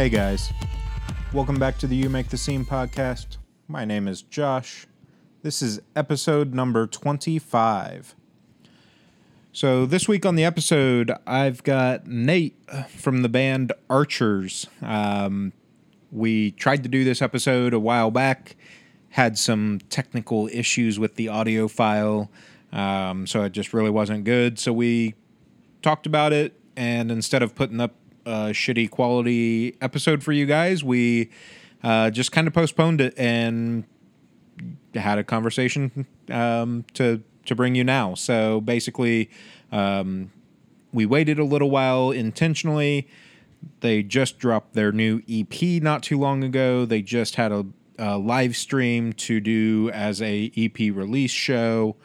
Hey guys, welcome back to the You Make the Scene podcast. My name is Josh. This is episode number 25. So, this week on the episode, I've got Nate from the band Archers. Um, we tried to do this episode a while back, had some technical issues with the audio file, um, so it just really wasn't good. So, we talked about it, and instead of putting up a shitty quality episode for you guys, we uh, just kind of postponed it and had a conversation um, to to bring you now. So basically, um, we waited a little while intentionally. They just dropped their new EP not too long ago. They just had a, a live stream to do as a EP release show.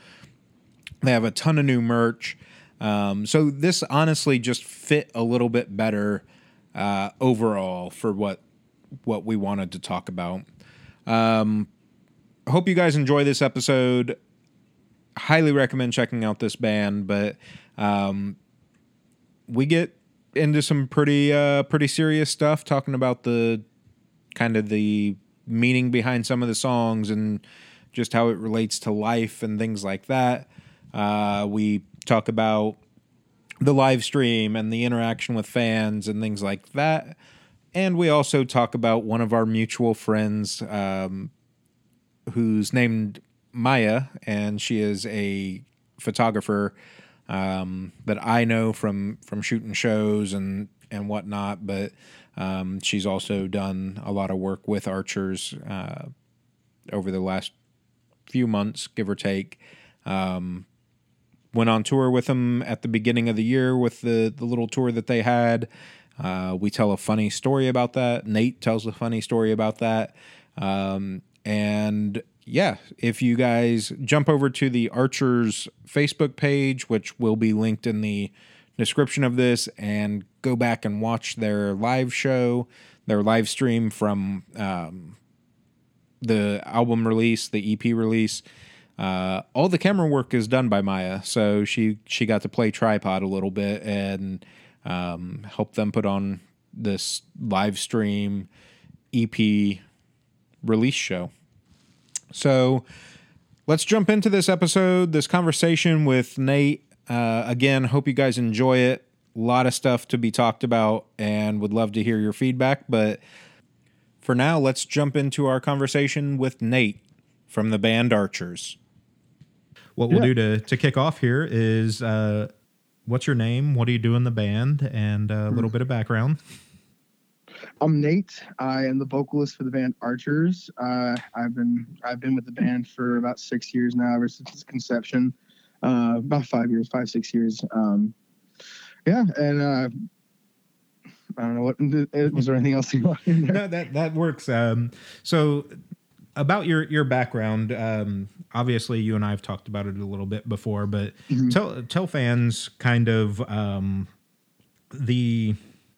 They have a ton of new merch. Um, so this honestly just fit a little bit better uh, overall for what what we wanted to talk about. Um, hope you guys enjoy this episode. Highly recommend checking out this band, but um, we get into some pretty uh, pretty serious stuff, talking about the kind of the meaning behind some of the songs and just how it relates to life and things like that. Uh, we talk about the live stream and the interaction with fans and things like that. And we also talk about one of our mutual friends um, who's named Maya, and she is a photographer um, that I know from from shooting shows and and whatnot. But um, she's also done a lot of work with archers uh, over the last few months, give or take. Um, went on tour with them at the beginning of the year with the the little tour that they had. Uh, we tell a funny story about that. Nate tells a funny story about that. Um, and yeah, if you guys jump over to the Archers Facebook page, which will be linked in the description of this, and go back and watch their live show, their live stream from um, the album release, the EP release. Uh, all the camera work is done by Maya, so she she got to play tripod a little bit and um, help them put on this live stream EP release show. So let's jump into this episode, this conversation with Nate. Uh, again, hope you guys enjoy it. A lot of stuff to be talked about and would love to hear your feedback. But for now, let's jump into our conversation with Nate from the band Archers. What we'll yeah. do to, to kick off here is uh, what's your name? What do you do in the band? And a little mm. bit of background. I'm Nate. I am the vocalist for the band Archers. Uh, I've been I've been with the band for about six years now, ever since its conception. Uh, about five years, five six years. Um, yeah, and uh, I don't know what was there anything else you wanted? No, that that works. Um, so about your your background, um, obviously you and I have talked about it a little bit before, but mm-hmm. tell tell fans kind of um, the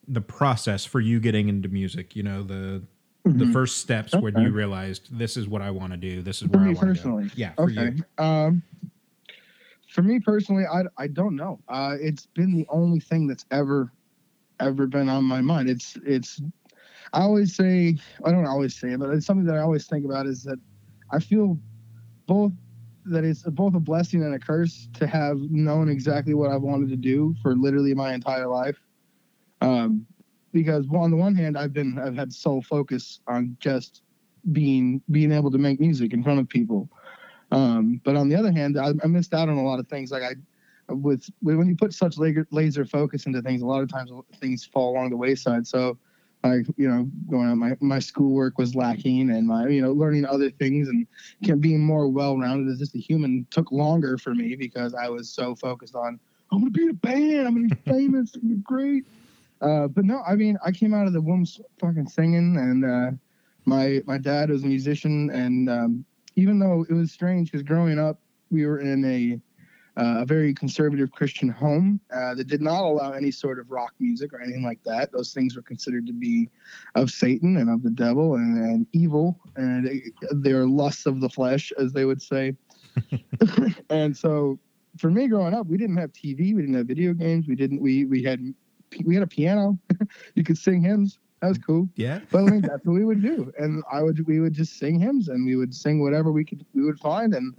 the process for you getting into music. You know the mm-hmm. the first steps okay. when you realized this is what I want to do. This is for where me I want to go. Yeah. For okay. You. Um, for me personally, I I don't know. Uh, it's been the only thing that's ever ever been on my mind. It's it's. I always say I don't always say it, but it's something that I always think about is that I feel both that it's both a blessing and a curse to have known exactly what I wanted to do for literally my entire life. Um, because on the one hand, I've been I've had sole focus on just being being able to make music in front of people. Um, but on the other hand, I, I, missed out on a lot of things. Like I, with when you put such laser, laser focus into things, a lot of times things fall along the wayside. So, like you know, going on my my schoolwork was lacking, and my you know learning other things and being more well rounded as just a human took longer for me because I was so focused on I'm gonna be in a band, I'm gonna be famous, I'm gonna be great. Uh, but no, I mean, I came out of the womb fucking singing, and uh, my my dad was a musician, and um, even though it was strange because growing up, we were in a uh, a very conservative Christian home uh, that did not allow any sort of rock music or anything like that. Those things were considered to be of Satan and of the devil and, and evil, and they're lusts of the flesh, as they would say. and so, for me growing up, we didn't have TV, we didn't have video games, we didn't we we had we had a piano. you could sing hymns. That was cool. Yeah. But I mean, that's what we would do, and I would we would just sing hymns, and we would sing whatever we could we would find, and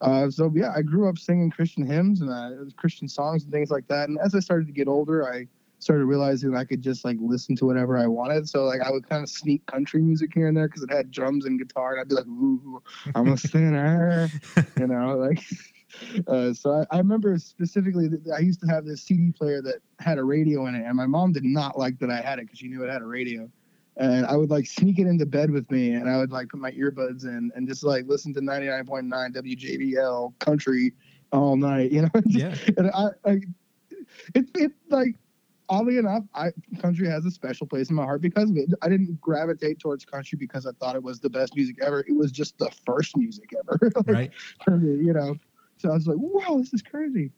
uh, so yeah, I grew up singing Christian hymns and uh, Christian songs and things like that. And as I started to get older, I started realizing I could just like listen to whatever I wanted. So like I would kind of sneak country music here and there because it had drums and guitar, and I'd be like, "Ooh, I'm a sinner," you know, like. Uh, so I, I, remember specifically that I used to have this CD player that had a radio in it, and my mom did not like that I had it because she knew it had a radio. And I would like sneak it into bed with me, and I would like put my earbuds in and just like listen to 99.9 WJBL country all night, you know. yeah. And I, I it, it like oddly enough, I country has a special place in my heart because of it. I didn't gravitate towards country because I thought it was the best music ever. It was just the first music ever, like, right? You know. So I was like, wow, this is crazy.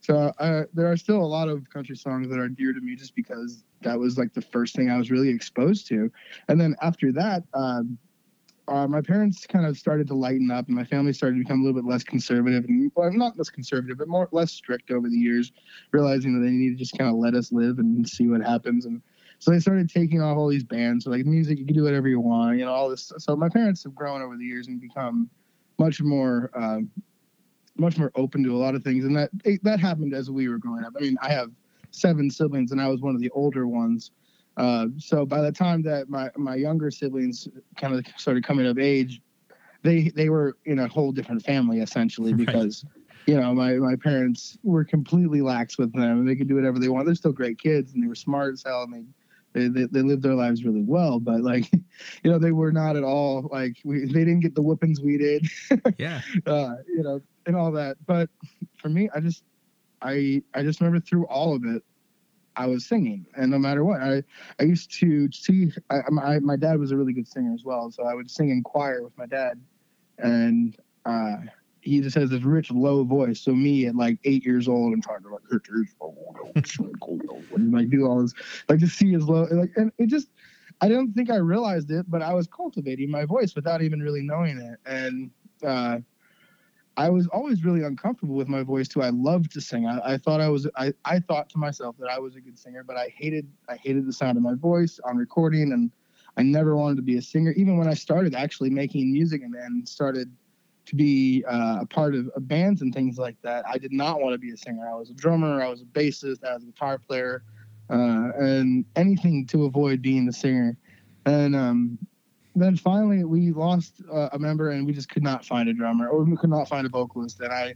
So uh, there are still a lot of country songs that are dear to me just because that was like the first thing I was really exposed to. And then after that, um, uh, my parents kind of started to lighten up and my family started to become a little bit less conservative and well, not less conservative, but more less strict over the years, realizing that they need to just kind of let us live and see what happens. And so they started taking off all these bans. So like music, you can do whatever you want, you know, all this. So my parents have grown over the years and become much more um, much more open to a lot of things, and that that happened as we were growing up. I mean, I have seven siblings, and I was one of the older ones. Uh, so by the time that my my younger siblings kind of started coming of age, they they were in a whole different family essentially because. Right. You know, my, my parents were completely lax with them, and they could do whatever they want. They're still great kids, and they were smart as hell, and they they, they, they lived their lives really well, but like, you know, they were not at all like we, they didn't get the whoopings we did. yeah. Uh, you know, and all that. But for me, I just, I, I just remember through all of it, I was singing, and no matter what, I, I used to see. I, my my dad was a really good singer as well, so I would sing in choir with my dad, and uh, he just has this rich low voice. So me at like eight years old and trying to like and like do all this like just see his low like and it just I don't think I realized it, but I was cultivating my voice without even really knowing it. And uh I was always really uncomfortable with my voice too. I loved to sing. I, I thought I was I, I thought to myself that I was a good singer, but I hated I hated the sound of my voice on recording and I never wanted to be a singer. Even when I started actually making music and then started to be uh, a part of, bands and things like that. I did not want to be a singer. I was a drummer, I was a bassist, I was a guitar player, uh, and anything to avoid being the singer. And um, then finally, we lost uh, a member, and we just could not find a drummer, or we could not find a vocalist. And I,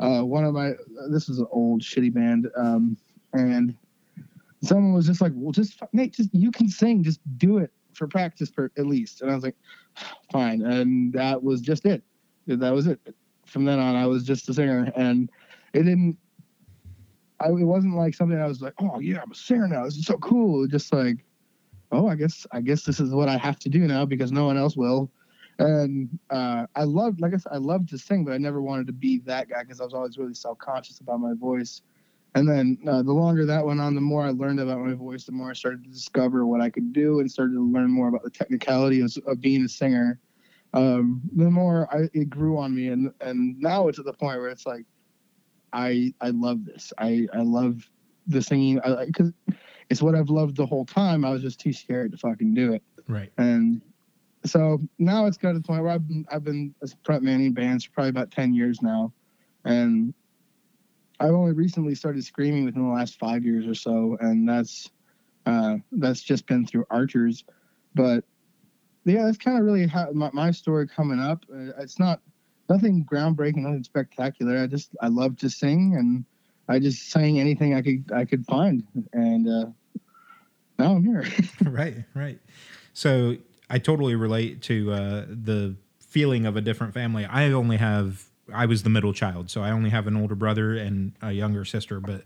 uh, one of my, this is an old shitty band, um, and someone was just like, "Well, just Nate, just you can sing, just do it for practice, for at least." And I was like, "Fine," and that was just it that was it. From then on, I was just a singer, and it didn't. I, it wasn't like something I was like, oh yeah, I'm a singer now. This is so cool. Just like, oh, I guess I guess this is what I have to do now because no one else will. And uh, I loved, like I said, I loved to sing, but I never wanted to be that guy because I was always really self conscious about my voice. And then uh, the longer that went on, the more I learned about my voice, the more I started to discover what I could do and started to learn more about the technicality of, of being a singer um, the more I, it grew on me, and and now it's at the point where it's like, I I love this. I I love the singing because it's what I've loved the whole time. I was just too scared to fucking do it. Right. And so now it's got to the point where I've been I've been a front manning bands for probably about ten years now, and I've only recently started screaming within the last five years or so, and that's uh, that's just been through Archers. But yeah, that's kind of really how my, my story coming up. Uh, it's not nothing groundbreaking, nothing spectacular. I just I love to sing, and I just sang anything I could I could find, and uh, now I'm here. right, right. So I totally relate to uh, the feeling of a different family. I only have I was the middle child, so I only have an older brother and a younger sister, but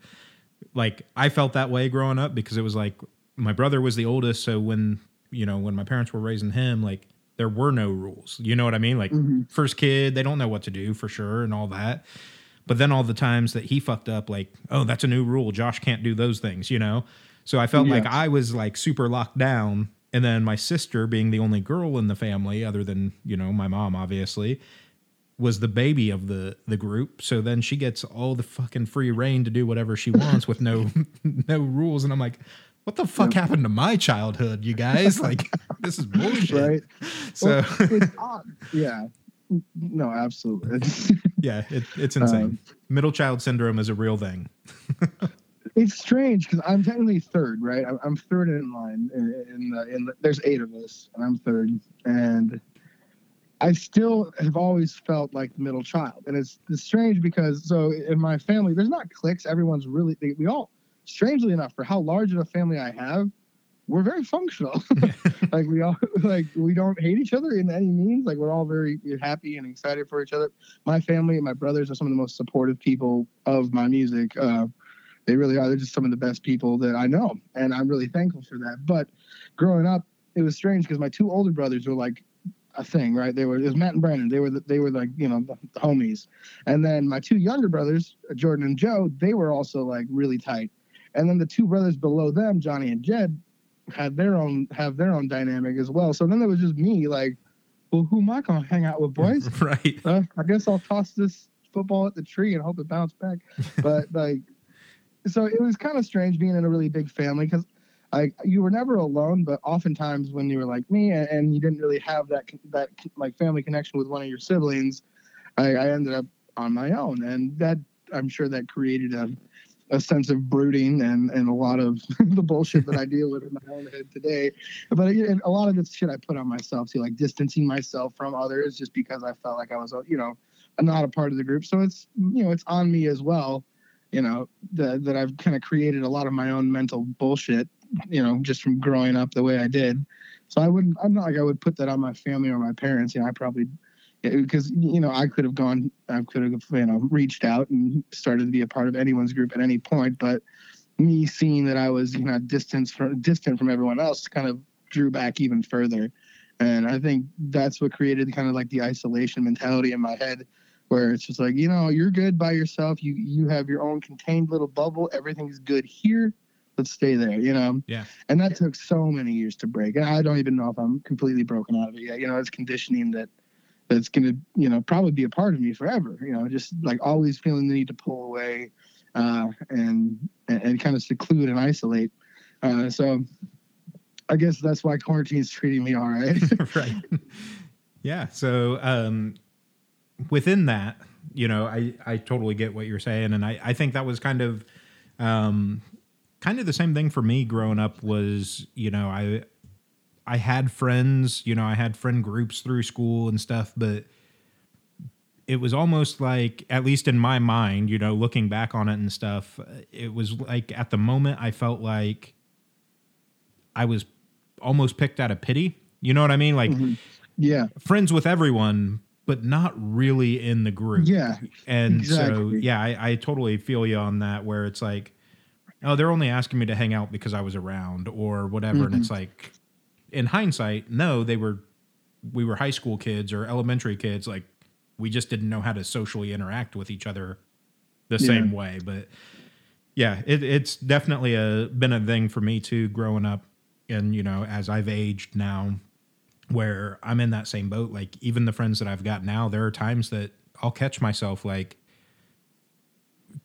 like I felt that way growing up because it was like my brother was the oldest, so when you know, when my parents were raising him, like there were no rules. You know what I mean? Like mm-hmm. first kid, they don't know what to do for sure and all that. But then all the times that he fucked up, like, oh, that's a new rule. Josh can't do those things, you know? So I felt yeah. like I was like super locked down. And then my sister, being the only girl in the family, other than, you know, my mom, obviously, was the baby of the the group. So then she gets all the fucking free reign to do whatever she wants with no no rules. And I'm like, what the fuck yeah. happened to my childhood, you guys? Like, this is bullshit. Right. So, well, it's odd. yeah. No, absolutely. Yeah, it, it's insane. Um, Middle child syndrome is a real thing. it's strange because I'm technically third, right? I'm, I'm third in line. In, in, the, in the, there's eight of us, and I'm third. And I still have always felt like the middle child, and it's, it's strange because so in my family, there's not cliques. Everyone's really they, we all, strangely enough, for how large of a family I have, we're very functional. like we all like we don't hate each other in any means. Like we're all very happy and excited for each other. My family and my brothers are some of the most supportive people of my music. Uh, they really are. They're just some of the best people that I know, and I'm really thankful for that. But growing up, it was strange because my two older brothers were like a thing, right? They were it was Matt and Brandon. They were the, they were like you know the, the homies, and then my two younger brothers, Jordan and Joe, they were also like really tight. And then the two brothers below them, Johnny and Jed, had their own have their own dynamic as well. So then there was just me like, well, who am I gonna hang out with, boys? right. Uh, I guess I'll toss this football at the tree and hope it bounces back. But like, so it was kind of strange being in a really big family because like you were never alone, but oftentimes when you were like me and, and you didn't really have that that like family connection with one of your siblings, I, I ended up on my own, and that I'm sure that created a a sense of brooding and and a lot of the bullshit that I deal with in my own head today. But a lot of this shit I put on myself too, like distancing myself from others just because I felt like I was, you know, not a part of the group. So it's you know it's on me as well, you know, that that I've kind of created a lot of my own mental bullshit, you know, just from growing up the way I did. So I wouldn't. I'm not like I would put that on my family or my parents. You know, I probably Uh, because you know I could have gone, I could have you know reached out and started to be a part of anyone's group at any point, but me seeing that I was you know distant from distant from everyone else kind of drew back even further, and I think that's what created kind of like the isolation mentality in my head, where it's just like you know you're good by yourself, you you have your own contained little bubble, everything's good here. Let's stay there, you know. Yeah. And that took so many years to break, and I don't even know if I'm completely broken out of it yet. You know, it's conditioning that that's going to you know probably be a part of me forever you know just like always feeling the need to pull away uh, and, and, kind of seclude and isolate. Uh, so i guess that's why quarantine's treating me all right. Right. Yeah so um, within that you know i i totally get what you're saying and i i think that was kind of um kind of the same thing for me growing up was you know i I had friends, you know, I had friend groups through school and stuff, but it was almost like, at least in my mind, you know, looking back on it and stuff, it was like at the moment I felt like I was almost picked out of pity. You know what I mean? Like, mm-hmm. yeah, friends with everyone, but not really in the group. Yeah. And exactly. so, yeah, I, I totally feel you on that, where it's like, oh, they're only asking me to hang out because I was around or whatever. Mm-hmm. And it's like, in hindsight, no, they were we were high school kids or elementary kids. Like we just didn't know how to socially interact with each other the yeah. same way. But yeah, it, it's definitely a been a thing for me too, growing up, and you know, as I've aged now, where I'm in that same boat. Like even the friends that I've got now, there are times that I'll catch myself like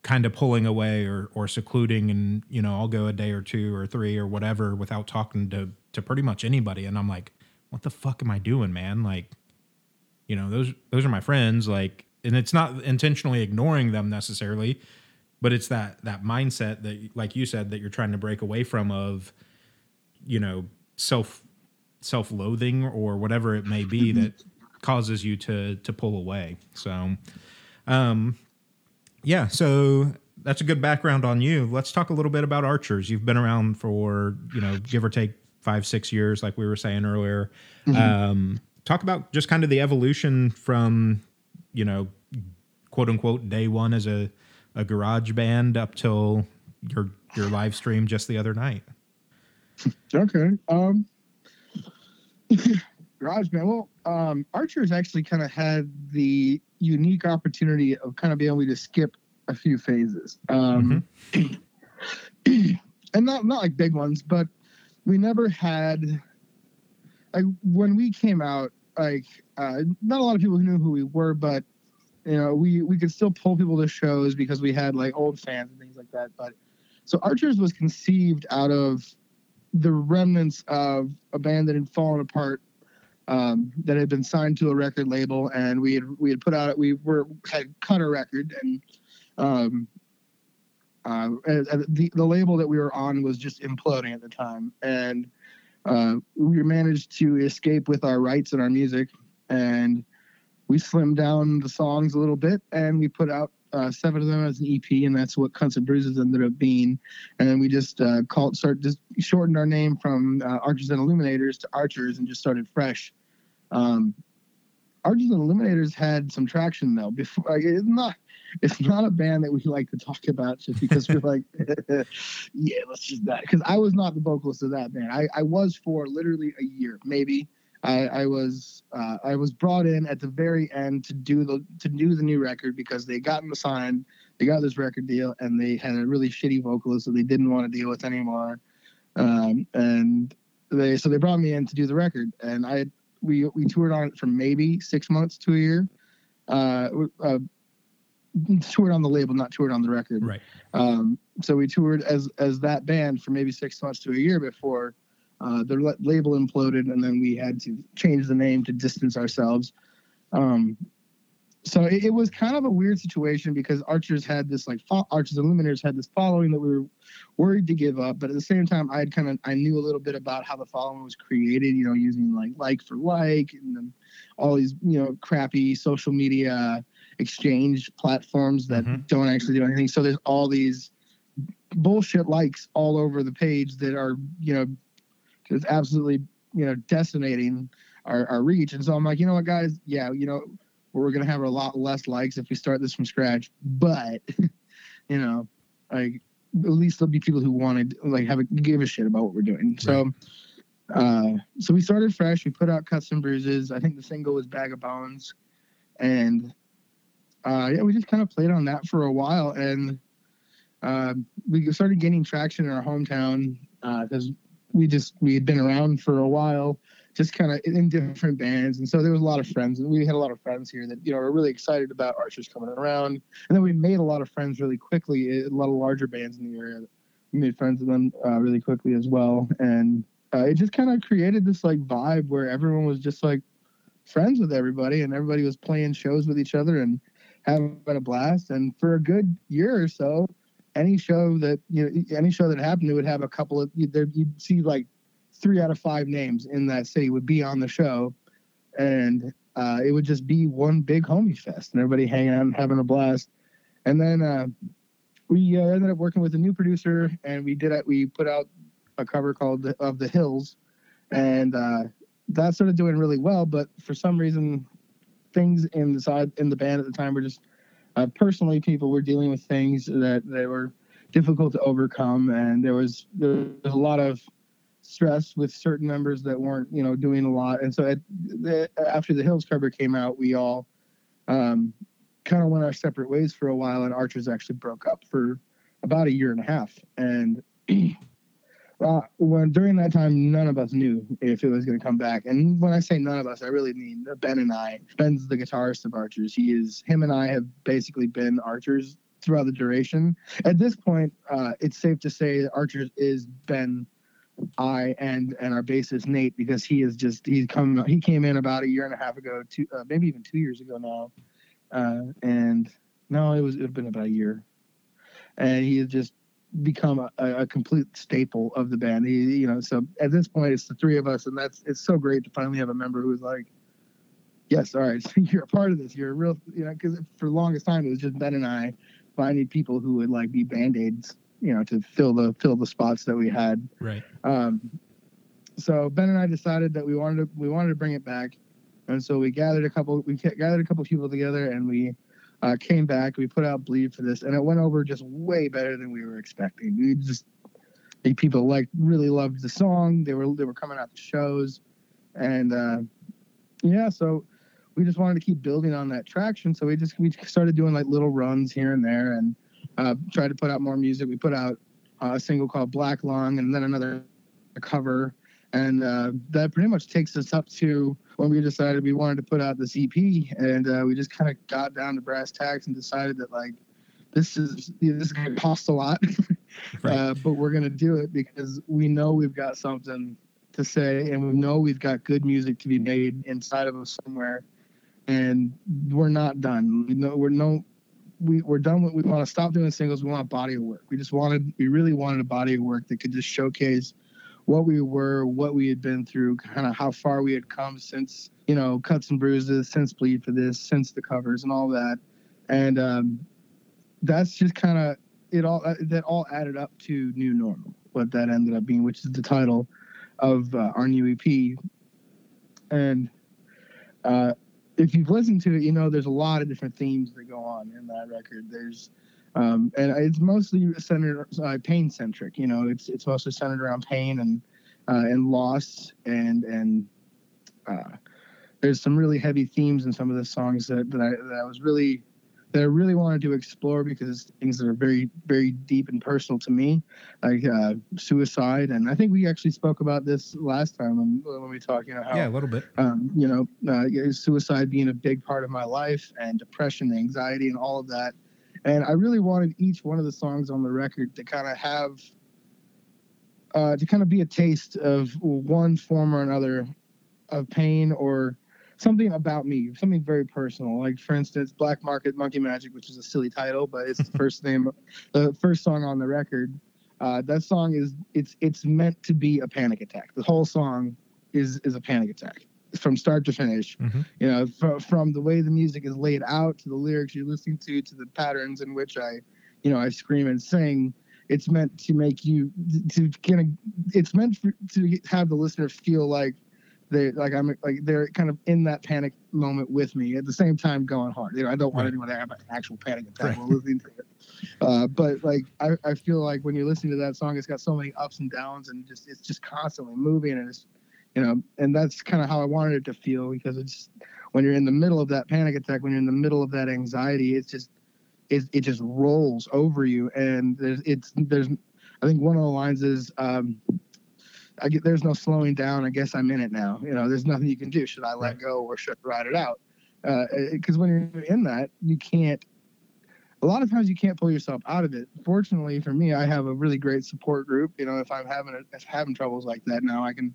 kind of pulling away or or secluding and you know I'll go a day or two or three or whatever without talking to to pretty much anybody and I'm like what the fuck am I doing man like you know those those are my friends like and it's not intentionally ignoring them necessarily but it's that that mindset that like you said that you're trying to break away from of you know self self-loathing or whatever it may be that causes you to to pull away so um yeah, so that's a good background on you. Let's talk a little bit about Archers. You've been around for, you know, give or take five, six years, like we were saying earlier. Mm-hmm. Um, talk about just kind of the evolution from, you know, quote unquote day one as a, a garage band up till your your live stream just the other night. Okay. Um garage band. Well, um Archers actually kind of had the unique opportunity of kind of being able to skip a few phases. Um, mm-hmm. and not not like big ones, but we never had like when we came out, like uh, not a lot of people knew who we were, but you know, we we could still pull people to shows because we had like old fans and things like that. But so Archers was conceived out of the remnants of a band that had fallen apart um, that had been signed to a record label, and we had we had put out we were had cut a record, and um, uh, the the label that we were on was just imploding at the time, and uh, we managed to escape with our rights and our music, and we slimmed down the songs a little bit, and we put out uh, seven of them as an EP, and that's what Cuts and Bruises ended up being. And then we just uh, called, start just shortened our name from uh, Archers and Illuminators to Archers, and just started fresh. Um, Archers and Illuminators had some traction though. Before like, it's not, it's not a band that we like to talk about just because we're like, yeah, let's just that. Because I was not the vocalist of that band. I, I was for literally a year, maybe. I, I was uh, I was brought in at the very end to do the to do the new record because they gotten the sign, they got this record deal, and they had a really shitty vocalist that they didn't want to deal with anymore. Um, and they so they brought me in to do the record, and I we we toured on it for maybe six months to a year. Uh, uh, toured on the label, not toured on the record. Right. Um, so we toured as as that band for maybe six months to a year before uh, the label imploded, and then we had to change the name to distance ourselves. Um, so it, it, was kind of a weird situation because Archers had this like fo- Archers and Illuminators had this following that we were worried to give up, but at the same time, I had kind of I knew a little bit about how the following was created. You know, using like like for like and then all these you know crappy social media exchange platforms that mm-hmm. don't actually do anything. So there's all these bullshit likes all over the page that are you know just absolutely you know decimating our, our reach. And so I'm like, you know what, guys, yeah, you know, we're gonna have a lot less likes if we start this from scratch, but you know, like at least there'll be people who wanted like have a give a shit about what we're doing. So. Uh, so we started fresh. We put out cuts and bruises. I think the single was Bag of Bones, and uh, yeah, we just kind of played on that for a while, and uh, we started gaining traction in our hometown because uh, we just we had been around for a while, just kind of in different bands, and so there was a lot of friends, and we had a lot of friends here that you know were really excited about Archers coming around, and then we made a lot of friends really quickly. A lot of larger bands in the area, we made friends with them uh, really quickly as well, and uh, it just kind of created this like vibe where everyone was just like friends with everybody, and everybody was playing shows with each other and having a blast. And for a good year or so, any show that you know any show that happened it would have a couple of you'd see like three out of five names in that city would be on the show. And uh, it would just be one big homie fest and everybody hanging out and having a blast. And then uh, we uh, ended up working with a new producer and we did it we put out a cover called of the hills. And uh, that started doing really well but for some reason things in the side in the band at the time were just uh, personally, people were dealing with things that, they were difficult to overcome, and there was there was a lot of stress with certain members that weren't you know doing a lot. And so at, the, after the Hills cover came out, we all um, kind of went our separate ways for a while, and Archers actually broke up for about a year and a half, and Uh, when during that time, none of us knew if it was going to come back. And when I say none of us, I really mean Ben and I. Ben's the guitarist of Archers. He is him and I have basically been Archers throughout the duration. At this point, uh, it's safe to say that Archers is Ben, I, and and our bassist Nate because he is just he's come he came in about a year and a half ago, two uh, maybe even two years ago now, uh, and no, it was it had been about a year, and he just become a, a, complete staple of the band. He, you know, so at this point, it's the three of us, and that's it's so great to finally have a member who's like, "Yes, all right, so you're a part of this. You're a real, you know." Because for the longest time, it was just Ben and I finding people who would like be band aids, you know, to fill the fill the spots that we had. Right. Um, so Ben and I decided that we wanted to we wanted to bring it back, and so we gathered a couple we gathered a couple people together, and we uh, came back. We put out Bleed for this, and it went over just way better than we were expecting. We just people like really loved the song. They were they were coming out to shows, and uh, yeah, so we just wanted to keep building on that traction. So we just we started doing like little runs here and there, and uh, tried to put out more music. We put out uh, a single called Black Lung, and then another cover, and uh, that pretty much takes us up to when we decided we wanted to put out this EP, and uh, we just kind of got down to brass tacks and decided that like this is this is going to cost a lot, Right. uh, but we're gonna do it because we know we've got something to say, and we know we've got good music to be made inside of us somewhere, and we're not done. We know we're no. We, we're done with we want to stop doing singles we want a body of work we just wanted we really wanted a body of work that could just showcase what we were, what we had been through, kind of how far we had come since, you know, cuts and bruises, since bleed for this, since the covers and all that. And um, that's just kind of it all uh, that all added up to new normal, what that ended up being, which is the title of uh, our new EP. And uh, if you've listened to it, you know there's a lot of different themes that go on in that record. There's um, and it's mostly centered uh, pain centric. You know, it's it's mostly centered around pain and uh, and loss and and uh, there's some really heavy themes in some of the songs that, that I that I was really that I really wanted to explore because things that are very very deep and personal to me, like uh, suicide. And I think we actually spoke about this last time when, when we talked. You know how yeah, a little bit. um, you know, uh, suicide being a big part of my life and depression, anxiety, and all of that. And I really wanted each one of the songs on the record to kind of have, uh, to kind of be a taste of one form or another of pain or something about me, something very personal. Like, for instance, Black Market Monkey Magic, which is a silly title, but it's the first name, the first song on the record. Uh, that song is it's it's meant to be a panic attack. The whole song is is a panic attack from start to finish. Mhm. You know, fr- from the way the music is laid out to the lyrics you're listening to to the patterns in which I, you know, I scream and sing. It's meant to make you to kind of. It's meant for, to have the listener feel like they like I'm like they're kind of in that panic moment with me at the same time going hard. You know, I don't want Right. anyone to have an actual panic attack Right. while listening to it. Uh, but like I, I feel like when you're listening to that song, it's got so many ups and downs and just it's just constantly moving and it's you know, and that's kind of how I wanted it to feel because it's when you're in the middle of that panic attack, when you're in the middle of that anxiety, it's just it, it just rolls over you and there's it's there's I think one of the lines is um I get there's no slowing down. I guess I'm in it now. You know, there's nothing you can do. Should I let go or should I ride it out? Because when you're in that, you can't. A lot of times you can't pull yourself out of it. Fortunately for me, I have a really great support group. You know, if I'm having a, if having troubles like that now, I can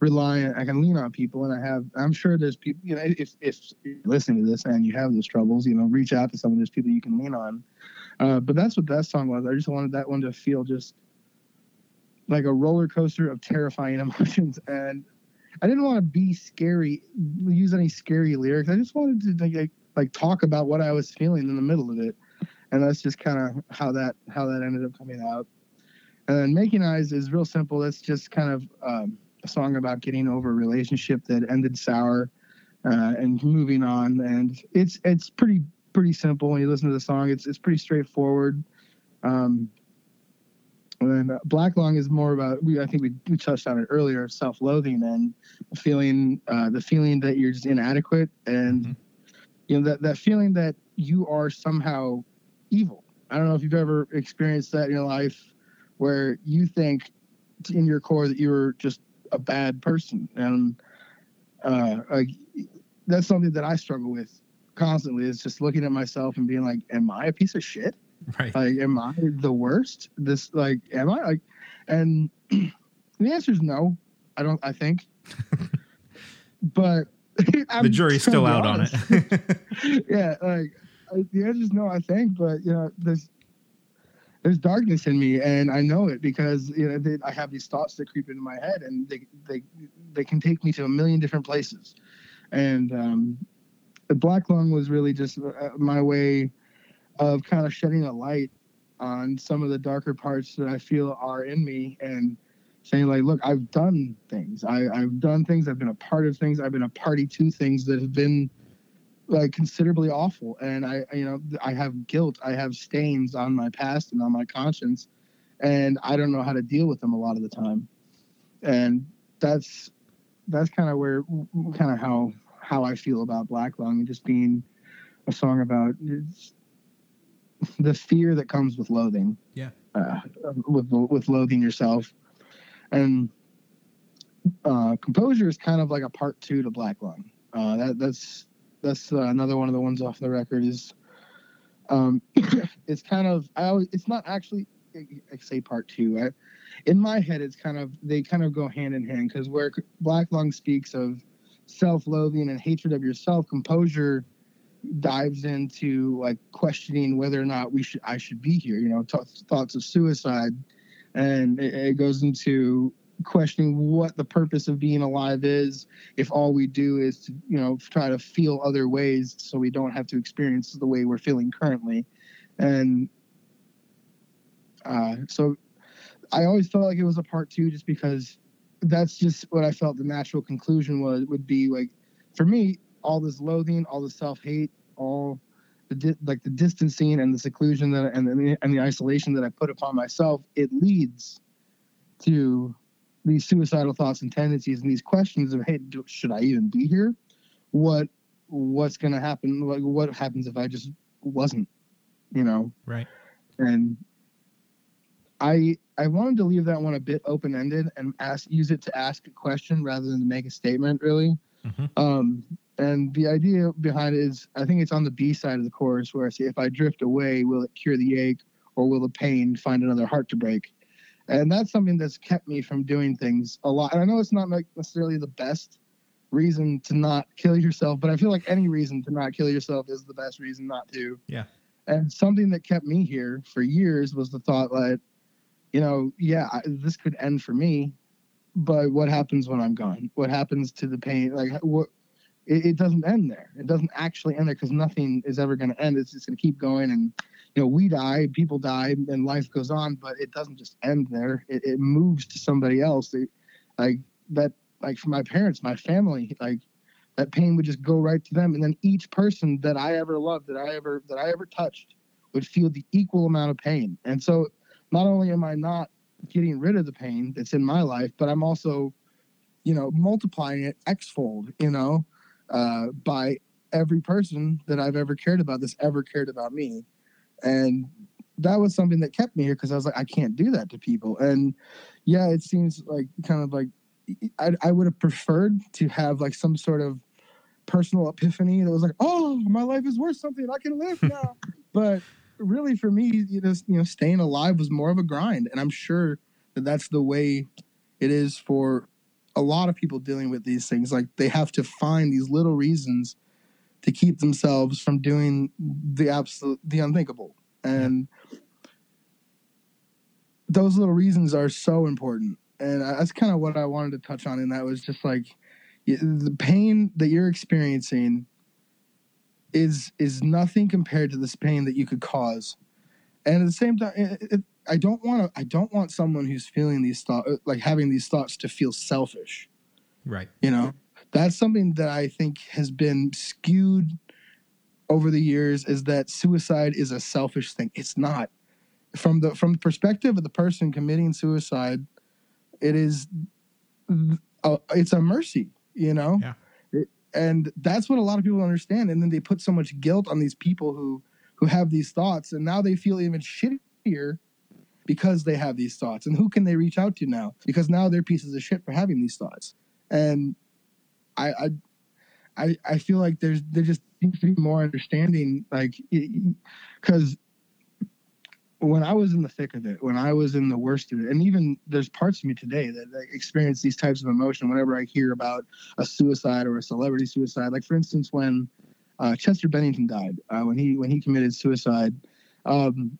rely on, I can lean on people, and I have. I'm sure there's people. You know, if if you're listening to this and you have those troubles, you know, reach out to some of those people you can lean on. Uh, but that's what that song was. I just wanted that one to feel just like a roller coaster of terrifying emotions and i didn't want to be scary use any scary lyrics i just wanted to like, like talk about what i was feeling in the middle of it and that's just kind of how that how that ended up coming out and then making eyes is real simple that's just kind of um, a song about getting over a relationship that ended sour uh, and moving on and it's it's pretty pretty simple when you listen to the song it's it's pretty straightforward um, and Black Lung is more about we I think we, we touched on it earlier self-loathing and feeling uh, the feeling that you're just inadequate and Mhm. you know that that feeling that you are somehow evil. I don't know if you've ever experienced that in your life where you think in your core that you're just a bad person and uh, like that's something that I struggle with constantly is just looking at myself and being like am I a piece of shit? Right. like am i the worst this like am i like and the answer is no i don't i think but the jury's still out on it. yeah like the answer is no i think but you know there's there's darkness in me and i know it because you know they, i have these thoughts that creep into my head and they they they can take me to a million different places and um the black lung was really just uh, my way of kind of shedding a light on some of the darker parts that I feel are in me and saying like, look, I've done things. I, I've done things. I've been a part of things. I've been a party to things that have been like considerably awful. And I, you know, I have guilt. I have stains on my past and on my conscience, and I don't know how to deal with them a lot of the time. And that's that's kind of where kind of how how I feel about Black Lung and just being a song about the fear that comes with loathing. Yeah. Uh, with with loathing yourself, and uh, composure is kind of like a part two to Black Lung. Uh, that that's that's uh, another one of the ones off the record is. Um, it's kind of I always it's not actually I say part two. I, in my head, it's kind of they kind of go hand in hand because where Black Lung speaks of self-loathing and hatred of yourself, composure dives into like questioning whether or not we should I should be here. You know, t- thoughts of suicide, and it, it goes into questioning what the purpose of being alive is if all we do is to you know try to feel other ways so we don't have to experience the way we're feeling currently. And uh, so i always felt like it was a part two just because that's just what i felt the natural conclusion was would be like for me all this loathing all the self-hate all the di- like the distancing and the seclusion that and the, and the isolation that i put upon myself it leads to these suicidal thoughts and tendencies and these questions of hey do, should i even be here? What what's going to happen? Like what happens if i just wasn't you know? Right. and i i wanted to leave that one a bit open ended and ask use it to ask a question rather than to make a statement really. Mhm. um and the idea behind it is i think it's on the b side of the chorus where i say if i drift away will it cure the ache or will the pain find another heart to break and that's something that's kept me from doing things a lot. And i know it's not like necessarily the best reason to not kill yourself but i feel like any reason to not kill yourself is the best reason not to. Yeah. and something that kept me here for years was the thought that you know yeah I, this could end for me but what happens when i'm gone? What happens to the pain? Like what it, it doesn't end there. It doesn't actually end there because nothing is ever going to end. It's just going to keep going and you know we die people die and life goes on but it doesn't just end there. It, it moves to somebody else. It- like that like for my parents my family like that pain would just go right to them. And then each person that i ever loved that i ever that i ever touched would feel the equal amount of pain. And so not only am i not getting rid of the pain that's in my life but i'm also you know multiplying it x-fold you know uh, by every person that i've ever cared about that's ever cared about me and that was something that kept me here because i was like i can't do that to people. And yeah it seems like kind of like i, I would have preferred to have like some sort of personal epiphany that was like oh my life is worth something. I can live now. But really for me you know, you know staying alive was more of a grind. And i'm sure that that's the way it is for a lot of people dealing with these things. Like they have to find these little reasons to keep themselves from doing the absolute the unthinkable. And those little reasons are so important. And that's kind of what i wanted to touch on and that was just like the pain that you're experiencing is is nothing compared to this pain that you could cause. And at the same time it, it, i don't want to i don't want someone who's feeling these thoughts like having these thoughts to feel selfish. Right. you know that's something that i think has been skewed over the years is that suicide is a selfish thing. It's not. From the from the perspective of the person committing suicide it is uh, it's a mercy you know? Yeah. It- and that's what a lot of people understand. And then they put so much guilt on these people who who have these thoughts and now they feel even shittier because they have these thoughts. And who can they reach out to now? Because now they're pieces of shit for having these thoughts. And I, I, I, I feel like there's there just seems to be more understanding, like, because when I was in the thick of it, when I was in the worst of it, and even there's parts of me today that, experience these types of emotion whenever I hear about a suicide or a celebrity suicide. Like for instance, when uh, Chester Bennington died, uh, when he when he committed suicide, um,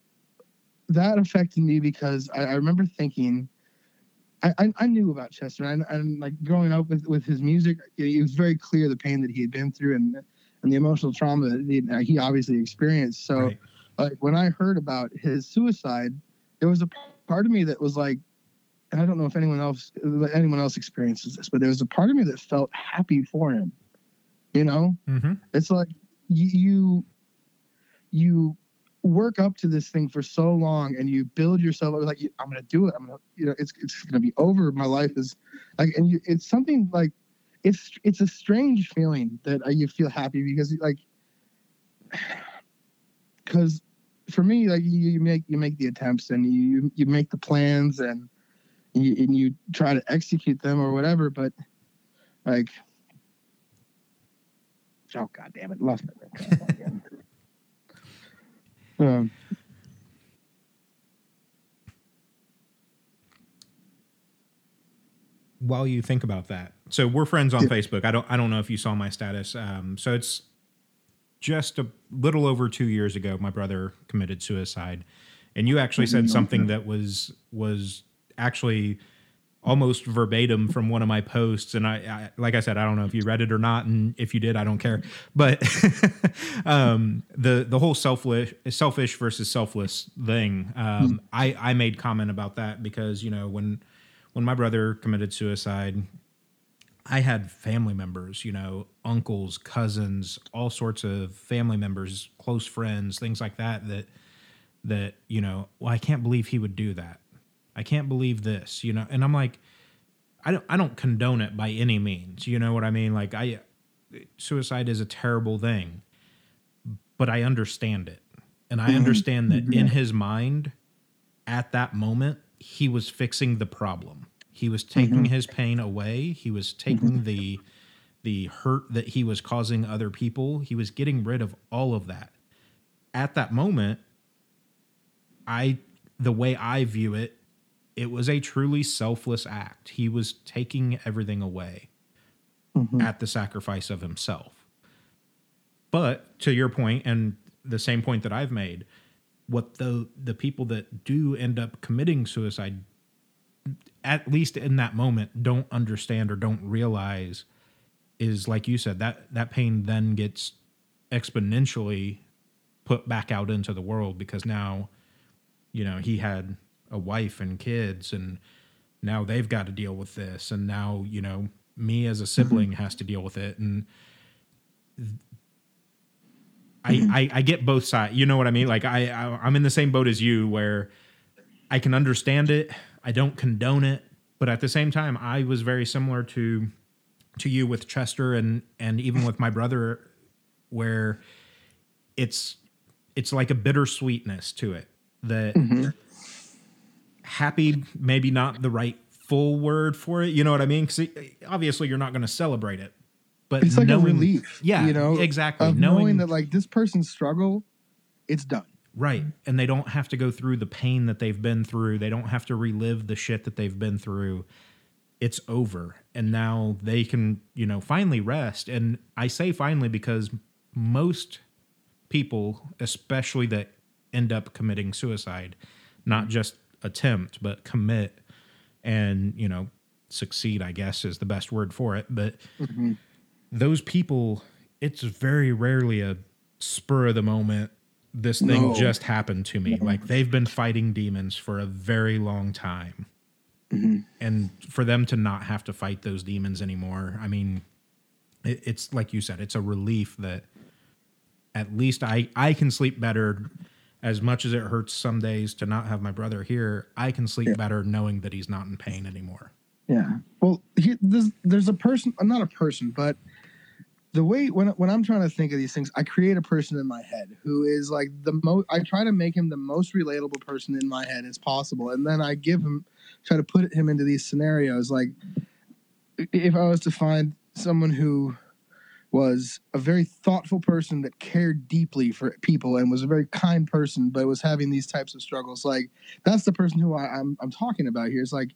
that affected me because I, I remember thinking. I, I, knew about Chester and, and like growing up with, with his music, it, was very clear the pain that he had been through and and the emotional trauma that he, he obviously experienced. So Right. like when I heard about his suicide, there was a part of me that was like, and I don't know if anyone else anyone else experiences this, but there was a part of me that felt happy for him. You know, Mm-hmm. it's like you, you work up to this thing for so long and you build yourself up like I'm gonna do it. I'm gonna you know it's it's gonna be over. My life is like and you it's something like it's it's a strange feeling that uh, you feel happy because like because for me like you, you make you make the attempts and you you make the plans and you, and you try to execute them or whatever but like oh god damn it lost my while you think about that, so we're friends on yeah. Facebook. I don't I don't know if you saw my status. Um, so it's just a little over two years ago. My brother committed suicide, and you actually said mm-hmm. something that was was actually almost verbatim from one of my posts. And I, I like i said i don't know if you read it or not. And if you did i don't care. But um the the whole selfish selfish versus selfless thing um i i made comment about that because you know when when my brother committed suicide I had family members, you know, uncles, cousins, all sorts of family members, close friends, things like that that that, you know, well, I can't believe he would do that. I can't believe this, you know. And I'm like I don't I don't condone it by any means. You know what I mean? Like I suicide is a terrible thing. But I understand it. And I mm-hmm. understand that mm-hmm. in his mind at that moment he was fixing the problem. He was taking mm-hmm. his pain away. He was taking the the hurt that he was causing other people. He was getting rid of all of that. At that moment, I the way I view it, it was a truly selfless act. He was taking everything away mm-hmm. at the sacrifice of himself. But to your point and the same point that I've made, what the the people that do end up committing suicide at least in that moment don't understand or don't realize is like you said that that pain then gets exponentially put back out into the world because now you know he had a wife and kids and now they've got to deal with this and now you know me as a sibling has to deal with it and I, mm-hmm. I I get both sides. You know what I mean? Like I, I I'm in the same boat as you where I can understand it. I don't condone it, but at the same time, I was very similar to to you with Chester and and even with my brother, where it's it's like a bittersweetness to it that mm-hmm. Happy maybe not the right full word for it. You know what I mean? Because obviously you're not going to celebrate it, but It's like knowing- a relief. Yeah, you know, exactly. Knowing, knowing, that like this person's struggle, it's done. Right. And they don't have to go through the pain that they've been through. They don't have to relive the shit that they've been through. It's over. And now they can, you know, finally rest. And I say finally because most people, especially that end up committing suicide, not just attempt, but commit and, you know, succeed, I guess is the best word for it. But mm-hmm. those people, it's very rarely a spur of the moment. This thing No. just happened to me. Like they've been fighting demons for a very long time. Mm-hmm. And for them to not have to fight those demons anymore, I mean, it, it's like you said, it's a relief that at least I, I can sleep better as much as it hurts some days to not have my brother here. I can sleep better knowing that he's not in pain anymore. Yeah. Well, he, there's there's a person, uh, not a person, but the way when when I'm trying to think of these things, I create a person in my head who is like the most. I try to make him the most relatable person in my head as possible, and then I give him try to put him into these scenarios. Like if I was to find someone who was a very thoughtful person that cared deeply for people and was a very kind person, but was having these types of struggles. Like that's the person who I, I'm I'm talking about here. It's like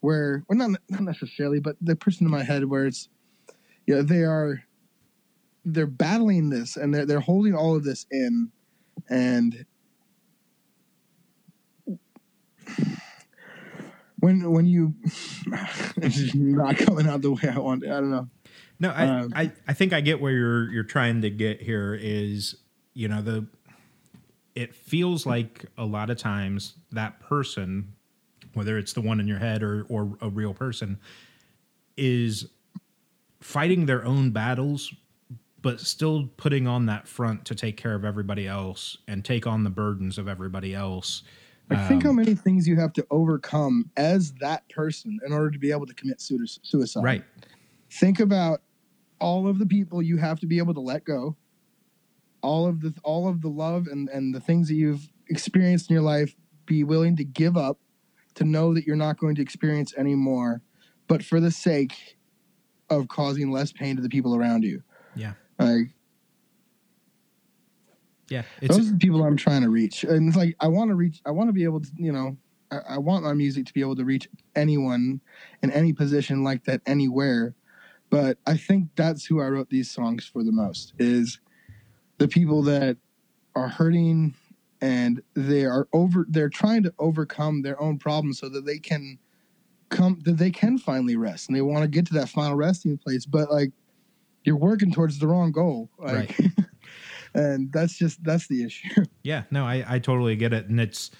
where, well, not not necessarily, but the person in my head where it's, you know, they are, they're battling this and they're they're holding all of this in, and when when you, it's just not coming out the way I want. I don't know. No, I, Um, I, I think I get where you're you're trying to get here is you know the it feels like a lot of times that person whether it's the one in your head or or a real person is fighting their own battles but still putting on that front to take care of everybody else and take on the burdens of everybody else Like, think how many things you have to overcome as that person in order to be able to commit suicide. right Think about all of the people you have to be able to let go, all of the all of the love and and the things that you've experienced in your life. Be willing to give up, to know that you're not going to experience anymore, but for the sake of causing less pain to the people around you. yeah Like yeah it's those are the people I'm trying to reach, and it's like I want to reach. I want to be able to, you know, I, I want my music to be able to reach anyone in any position like that anywhere. But I think that's who I wrote these songs for the most is the people that are hurting and they are over they're trying to overcome their own problems so that they can come that they can finally rest and they want to get to that final resting place but like you're working towards the wrong goal like Right. and that's just that's the issue Yeah, no, I, I totally get it, and it's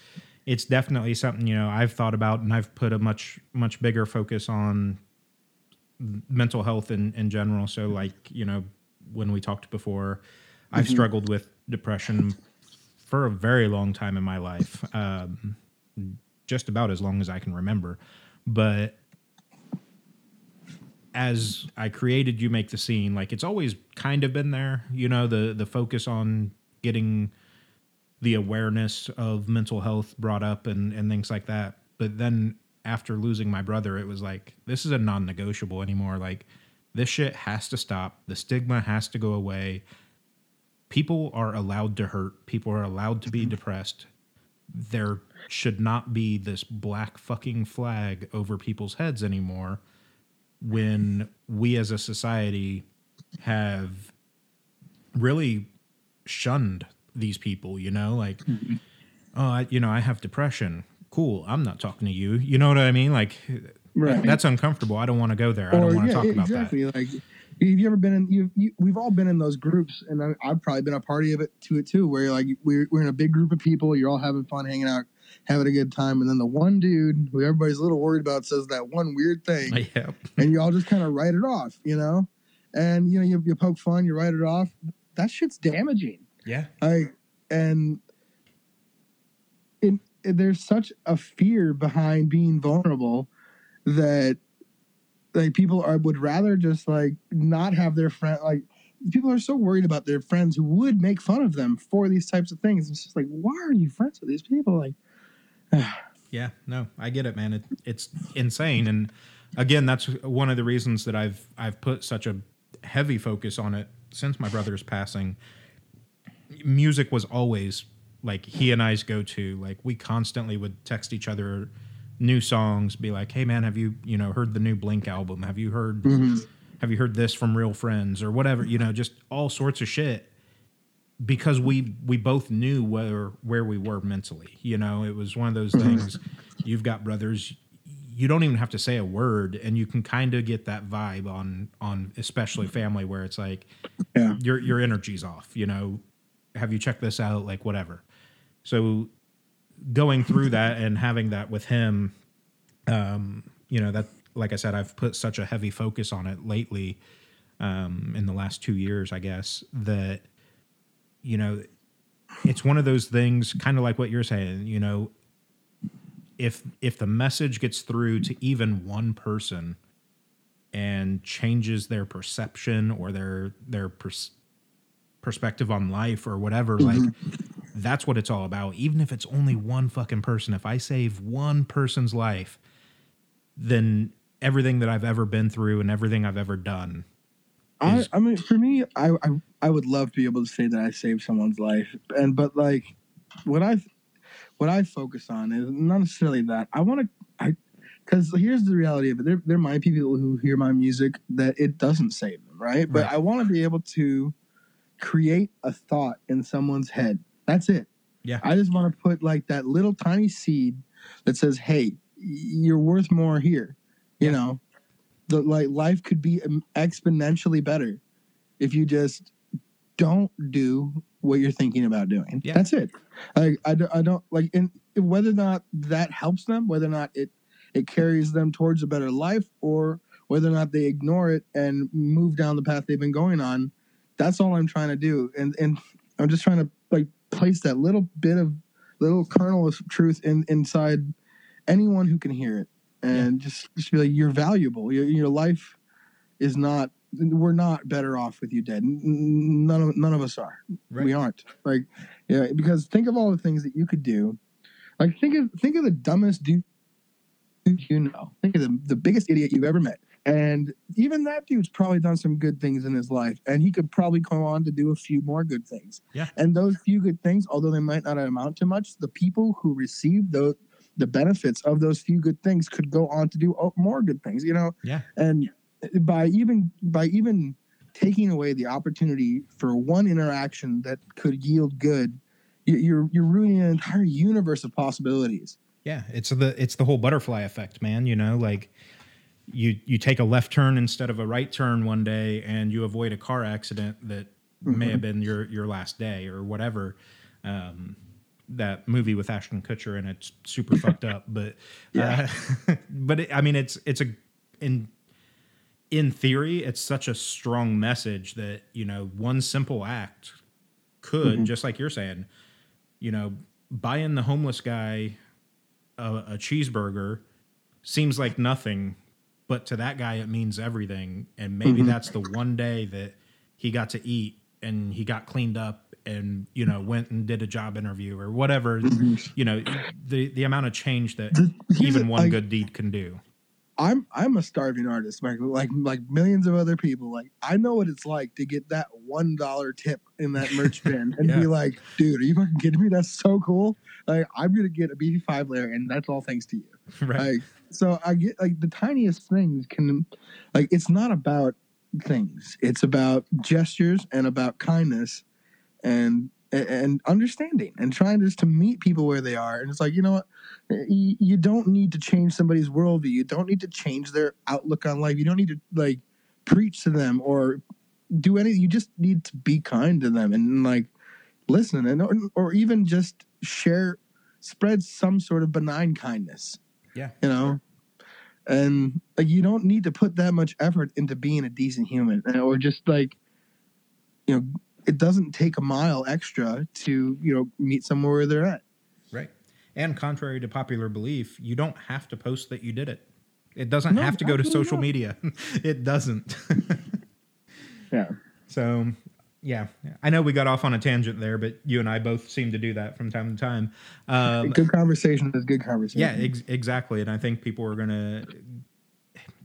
it's definitely something you know I've thought about, and I've put a much much bigger focus on mental health in in general. So, like you know, when we talked before, I've Mhm. struggled with depression for a very long time in my life, um, just about as long as I can remember. But as I created "You Make the Scene," like it's always kind of been there. You know, the the focus on getting the awareness of mental health brought up and and things like that. But then after losing my brother, it was like this is a non-negotiable anymore. Like this shit has to stop. The stigma has to go away. People are allowed to hurt. People are allowed to be mm-hmm. depressed. There should not be this black fucking flag over people's heads anymore when we as a society have really shunned these people, you know, like, mm-hmm. oh, I, you know, I have depression. Cool. I'm not talking to you. You know what I mean? Like, Right. that's uncomfortable. I don't want to go there. I don't want to talk about that. exactly. Like, have you ever been in? You, you, we've all been in those groups, and I, I've probably been a party of it to it too, where you're like we're we're in a big group of people, you're all having fun, hanging out, having a good time, and then the one dude who everybody's a little worried about says that one weird thing. Yeah. and you all just kind of write it off, you know, and you know you, you poke fun, you write it off. That shit's damaging. Yeah. Like, and it- there's such a fear behind being vulnerable that like people are would rather just like not have their friend like people are so worried about their friends who would make fun of them for these types of things. It's just like, why are you friends with these people? Like, Yeah, no, I get it, man. It, it's insane, and again, that's one of the reasons that I've I've put such a heavy focus on it since my brother's passing. Music was always like he and I's go to. Like we constantly would text each other new songs, be like, "Hey, man, have you you know heard the new Blink album? Have you heard mm-hmm. have you heard this from Real Friends or whatever? You know, just all sorts of shit." because we we both knew where where we were mentally. You know, it was one of those mm-hmm. things. You've got brothers. You don't even have to say a word, and you can kind of get that vibe on on especially family where it's like, Yeah. your your energy's off. You know, have you checked this out? Like whatever. So going through that and having that with him, um, you know that like I said, I've put such a heavy focus on it lately. Um, in the last two years, I guess that you know, it's one of those things, kind of like what you're saying. You know, if if the message gets through to even one person and changes their perception or their their pers- perspective on life or whatever, like that's what it's all about. Even if it's only one fucking person, if I save one person's life, then everything that I've ever been through and everything I've ever done I, is- I mean, for me, I, I I would love to be able to say that I saved someone's life, and but like what I what I focus on is not necessarily that. I want to I because here's the reality of it. There there might be people who hear my music that it doesn't save them, right? But Right. I want to be able to create a thought in someone's head. That's it. Yeah. I just want to put like that little tiny seed that says, "Hey, you're worth more here." You Yeah. know, the like life could be exponentially better if you just don't do what you're thinking about doing. Yeah. That's it. Like I, don't- I don't like and whether or not that helps them, whether or not it it carries them towards a better life, or whether or not they ignore it and move down the path they've been going on. That's all I'm trying to do, and and I'm just trying to place that little bit of little kernel of truth in inside anyone who can hear it, and just just be like, you're valuable. Your your life is not. We're not better off with you dead. None of none of us are. We aren't. Like, yeah, because think of all the things that you could do. Like, think of think of the dumbest dude you know. Think of the the biggest idiot you've ever met. And even that dude's probably done some good things in his life, and he could probably go on to do a few more good things. Yeah. And those few good things, although they might not amount to much, the people who receive those the benefits of those few good things could go on to do oh, more good things you know Yeah. and by even by even taking away the opportunity for one interaction that could yield good you're you're ruining an entire universe of possibilities Yeah, it's the it's the whole butterfly effect, man. You know, like you you take a left turn instead of a right turn one day, and you avoid a car accident that may Mhm. have been your your last day or whatever. Um, that movie with Ashton Kutcher and it's super fucked up, but Yeah. uh, but it, I mean it's it's a in in theory it's such a strong message that you know one simple act could Mhm. just like you're saying, you know, buying the homeless guy a, a cheeseburger seems like nothing, but to that guy it means everything. And maybe Mhm. that's the one day that he got to eat and he got cleaned up and you know went and did a job interview or whatever. You know, the the amount of change that even one like, good deed can do. I'm I'm a starving artist, like like like millions of other people. Like I know what it's like to get that one dollar tip in that merch bin and Yeah. be like, dude, are you fucking kidding me? That's so cool. Like I'm gonna get a BT five layer, and that's all thanks to you. Right. Like so, I get like the tiniest things can, like it's not about things. It's about gestures and about kindness, and and understanding and trying just to meet people where they are. And it's like you know what, you, don't need to change somebody's worldview. You don't need to change their outlook on life. You don't need to like preach to them or do anything. You just need to be kind to them and like listen and or, or even just share, spread some sort of benign kindness. Yeah. you know. And like you don't need to put that much effort into being a decent human, eh, or just like, you know, it doesn't take a mile extra to you know meet somewhere where they're at. Right. And contrary to popular belief, you don't have to post that you did it. It doesn't No, have to go to social not. media. it doesn't. Yeah. So, yeah, I know we got off on a tangent there, but you and I both seem to do that from time to time. Um, good conversation is good conversation. yeah, ex- exactly. And I think people are going to.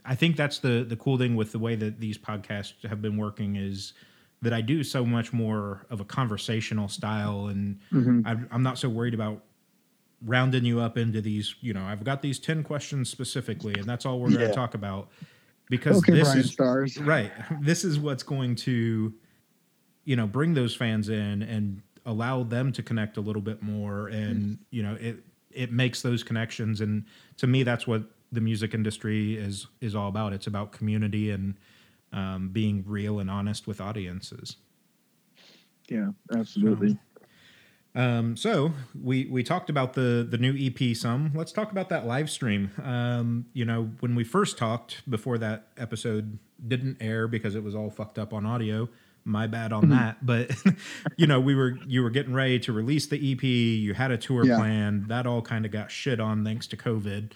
I think that's the the cool thing with the way that these podcasts have been working is that I do so much more of a conversational style, and Mhm. I'm, I'm not so worried about rounding you up into these. You know, I've got these ten questions specifically, and that's all we're going to talk about because Okay, this Brian is Stars. right this is what's going to you know bring those fans in and allow them to connect a little bit more and you know it it makes those connections and to me that's what the music industry is is all about it's about community and um, being real and honest with audiences Yeah, absolutely. um, so we we talked about the the new EP some. Let's talk about that live stream. Um, you know, when we first talked before that episode didn't air because it was all fucked up on audio. My bad on that. But you know, we were you were getting ready to release the EP. You had a tour Yeah. planned. That all kind of got shit on thanks to COVID.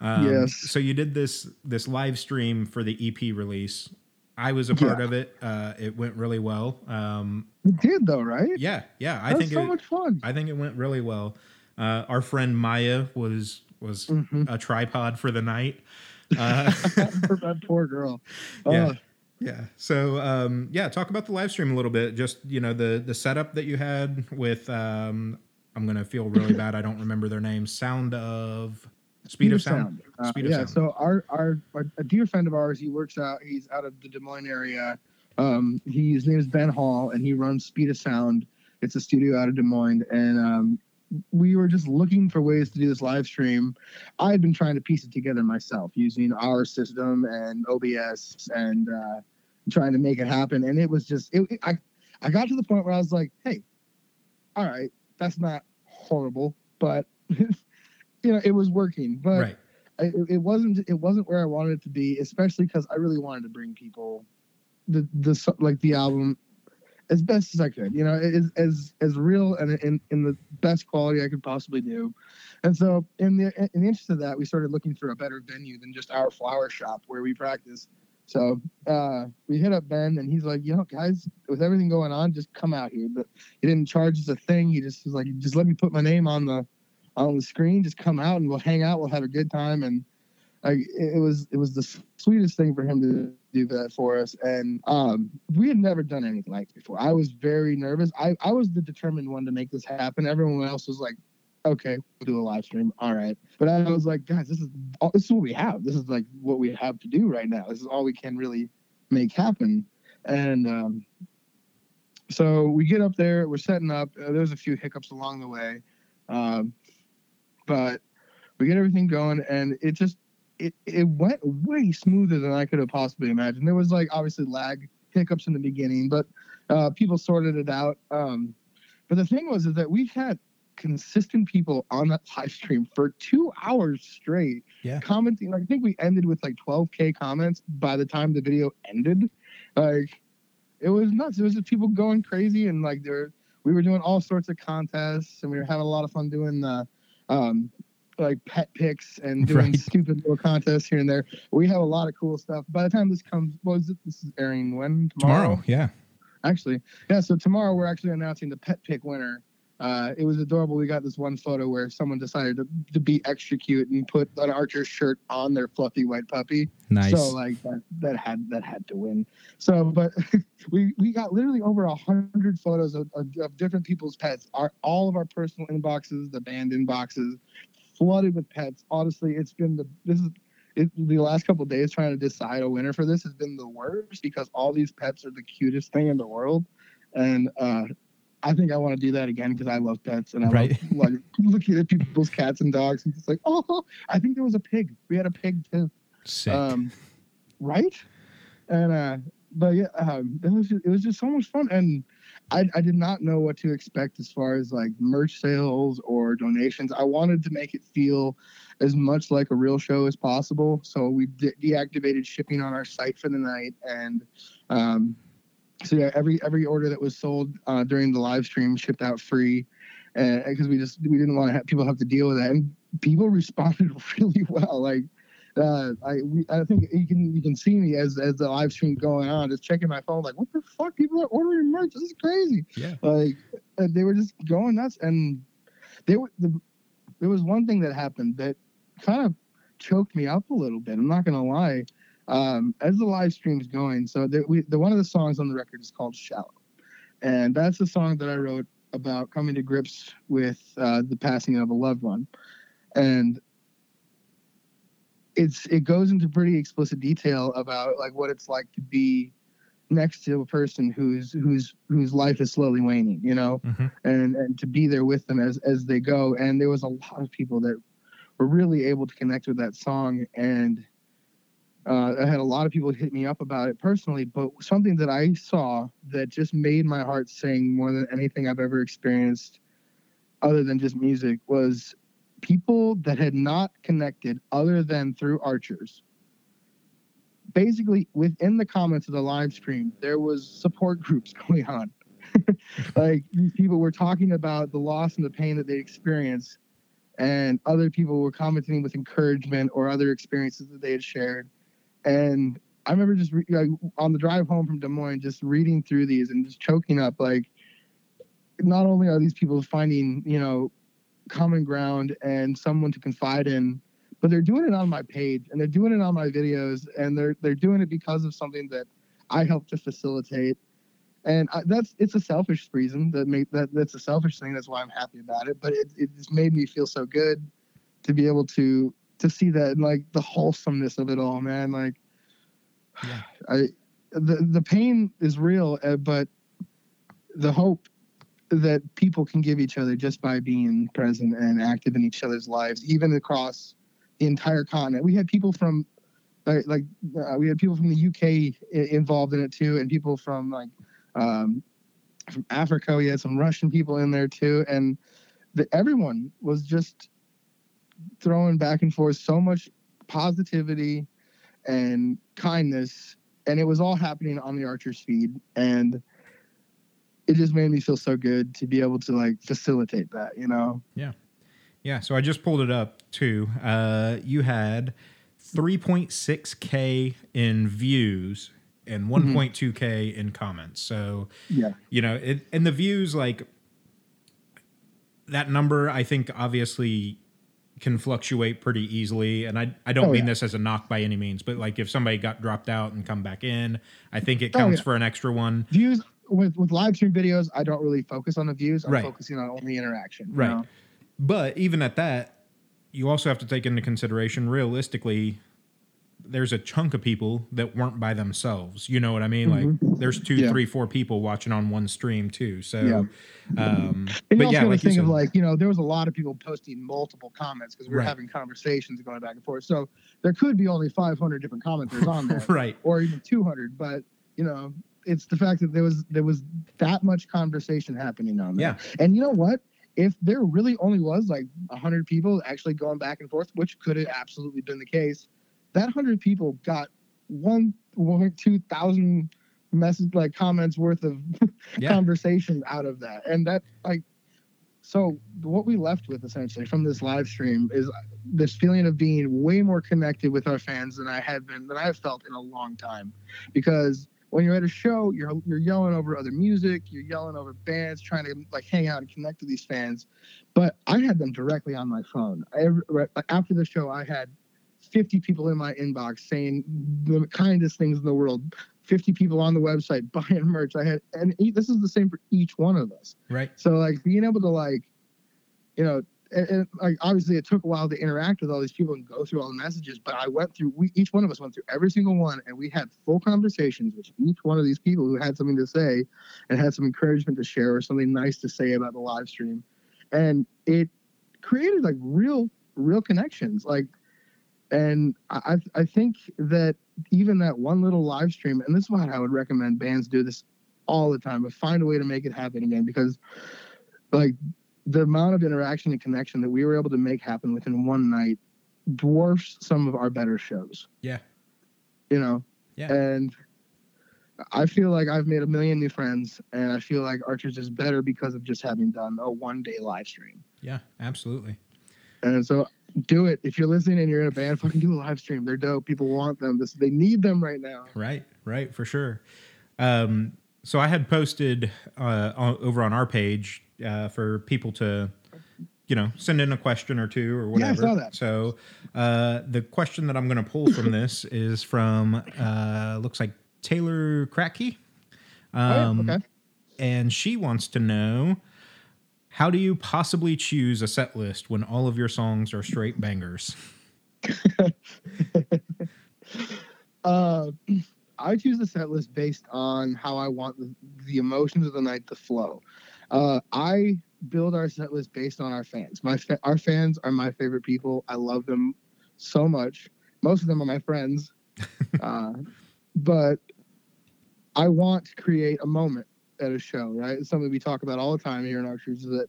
Um, Yes. So you did this this live stream for the EP release. I was a part Yeah. of it. Uh, it went really well. Um, You did though, right? yeah, yeah. I think so it, much fun. I think it went really well. Uh, our friend Maya was was Mhm. a tripod for the night. Uh, For that poor girl. Yeah. Oh, yeah. So um, yeah, talk about the live stream a little bit. Just you know the the setup that you had with. Um, I'm gonna feel really bad. I don't remember their names. Sound of Speed, of Sound. Uh, Speed of yeah, Sound. so our, our our a dear friend of ours, he works out. He's out of the Des Moines area. Um, he, his name is Ben Hall, and he runs Speed of Sound. It's a studio out of Des Moines, and um, we were just looking for ways to do this live stream. I had been trying to piece it together myself using our system and OBS and uh, trying to make it happen. And it was just it, I I got to the point where I was like, hey, all right, that's not horrible, but you know, it was working. But right. It- it wasn't it wasn't where I wanted it to be, especially because I really wanted to bring people the the like the album as best as I could, you know, as as as real and in, in the best quality I could possibly do. And so in the in the interest of that, we started looking for a better venue than just our flower shop where we practice. So uh, we hit up Ben, and he's like, "You know, guys, with everything going on, just come out here." But he didn't charge us a thing. He just was like, "Just let me put my name on the on the screen. Just come out and we'll hang out. We'll have a good time." And like, it was it was the sweetest thing for him to do that for us. And um, we had never done anything like this before. I was very nervous. I I was the determined one to make this happen. Everyone else was like okay, we'll do a live stream. All right. But I was like, guys, this is all, this is what we have. This is like what we have to do right now. This is all we can really make happen. And um, so we get up there, we're setting up. Uh, there's a few hiccups along the way, um, but we get everything going, and it just it it went way smoother than I could have possibly imagined. There was like obviously lag hiccups in the beginning, but uh, people sorted it out. Um, but the thing was is that we had consistent people on that live stream for two hours straight, Yeah. commenting. Like I think we ended with like 12k comments by the time the video ended. Like it was nuts. It was just people going crazy and like there we were doing all sorts of contests and we were having a lot of fun doing the um like pet picks and doing Right. stupid little contests here and there. We have a lot of cool stuff. By the time this comes, was it? This is airing when Tomorrow, yeah. actually. Yeah, so tomorrow we're actually announcing the pet pick winner. Uh, it was adorable. We got this one photo where someone decided to, to be extra cute and put an Archer shirt on their fluffy white puppy. Nice. So like that, that had that had to win. So, but we we got literally over a hundred photos of, of, of different people's pets. Our all of our personal inboxes, the band inboxes, flooded with pets. Honestly, it's been the this is it, the last couple of days trying to decide a winner for this has been the worst because all these pets are the cutest thing in the world, and uh, I think I want to do that again because I love pets and I Right. love like looking at people's cats and dogs and just like oh I think there was a pig. We had a pig too. Sick. Um, right? And uh, but yeah, um, it was just, it was just so much fun, and I I did not know what to expect as far as like merch sales or donations. I wanted to make it feel as much like a real show as possible, so we de- deactivated shipping on our site for the night, and um, so yeah, every every order that was sold uh, during the live stream shipped out free, and because we just we didn't want to have people have to deal with that, and people responded really well, like uh, I we, I think you can you can see me as as the live stream going on, just checking my phone, like what the fuck, people are ordering merch. This is crazy. yeah. Like and they were just going nuts, and they were the, there was one thing that happened that kind of choked me up a little bit. I'm not gonna lie. Um, as the live stream's going, so the, we, the one of the songs on the record is called "Shallow," and that's the song that I wrote about coming to grips with uh, the passing of a loved one, and it's it goes into pretty explicit detail about like what it's like to be next to a person whose whose whose life is slowly waning, you know, Mhm. and and to be there with them as as they go. And there was a lot of people that were really able to connect with that song, and uh, I had a lot of people hit me up about it personally. But something that I saw that just made my heart sing more than anything I've ever experienced, other than just music, was people that had not connected other than through archers basically within the comments of the live stream there was support groups going on like these people were talking about the loss and the pain that they experienced and other people were commenting with encouragement or other experiences that they had shared and i remember just re- like, on the drive home from des moines just reading through these and just choking up like not only are these people finding you know common ground and someone to confide in but they're doing it on my page and they're doing it on my videos and they're they're doing it because of something that I helped to facilitate. And I, that's it's a selfish reason that make that that's a selfish thing. That's why I'm happy about it. But it, it just made me feel so good to be able to to see that and like the wholesomeness of it all man like Yeah. I the the pain is real uh, but the hope that people can give each other just by being present and active in each other's lives even across the entire continent. We had people from like, like uh, we had people from the UK involved in it too, and people from like um, from Africa. We had some Russian people in there too, and the, everyone was just throwing back and forth so much positivity and kindness, and it was all happening on the Archer's feed, and it just made me feel so good to be able to like facilitate that, you know. Yeah, Yeah. so I just pulled it up too. Uh, you had 3.6k in views and 1.2k in comments. So Yeah. you know, it, and the views like that number, I think obviously can fluctuate pretty easily. And I I don't Oh, mean yeah. this as a knock by any means, but like if somebody got dropped out and come back in, I think it Oh, counts yeah. for an extra one. views with with live stream videos i don't really focus on the views i'm Right. focusing on only interaction Right. know? but even at that, you also have to take into consideration realistically there's a chunk of people that weren't by themselves. You know what I mean? Mhm. Like there's two, Yeah. three, four people watching on one stream too. So, Yeah. um, And but also yeah, like you think of like, you know, there was a lot of people posting multiple comments because we were Right. having conversations going back and forth. So there could be only 500 different commenters on there right, or even 200. But, you know, it's the fact that there was there was that much conversation happening on there. yeah, And you know what? If there really only was like 100 people actually going back and forth, which could have absolutely been the case, that 100 people got one, one, two thousand message like comments worth of yeah, conversation out of that. And that, like, so what we left with essentially from this live stream is uh, this feeling of being way more connected with our fans than I had been, than I've felt in a long time. Because when you're at a show, you're you're yelling over other music, you're yelling over bands, trying to like hang out and connect with these fans. But I had them directly on my phone. Like, after the show, I had 50 people in my inbox saying the kindest things in the world. 50 people on the website buying merch. I had, and this is the same for each one of us. right, So like being able to like, you know, and, and, like obviously it took a while to interact with all these people and go through all the messages, but I went through. We each one of us went through every single one, and we had full conversations with each one of these people who had something to say, and had some encouragement to share or something nice to say about the live stream, and it created like real, real connections. Like, and I I think that even that one little live stream, and this is why I would recommend bands do this all the time, but find a way to make it happen again because like the amount of interaction and connection that we were able to make happen within one night dwarfs some of our better shows. Yeah. You know? Yeah. And I feel like I've made a million new friends and I feel like Archers is better because of just having done a one day live stream. yeah, absolutely. And so do it. If you're listening and you're in a band, fucking do a live stream. They're dope. People want them. This they need them right now. Right, right, for sure. Um, so I had posted uh, on, over on our page uh, for people to, you know, send in a question or two or whatever. Yeah, I saw that. So uh, the question that I'm going to pull from this is from uh, looks like Taylor Cracky, um, oh, okay. and she wants to know. How do you possibly choose a set list when all of your songs are straight bangers? Uh, I choose the set list based on how I want the, the emotions of the night to flow. Uh, I build our set list based on our fans. My fa- our fans are my favorite people. I love them so much. Most of them are my friends, uh, but I want to create a moment at a show. Right, it's something we talk about all the time here in our church. Is that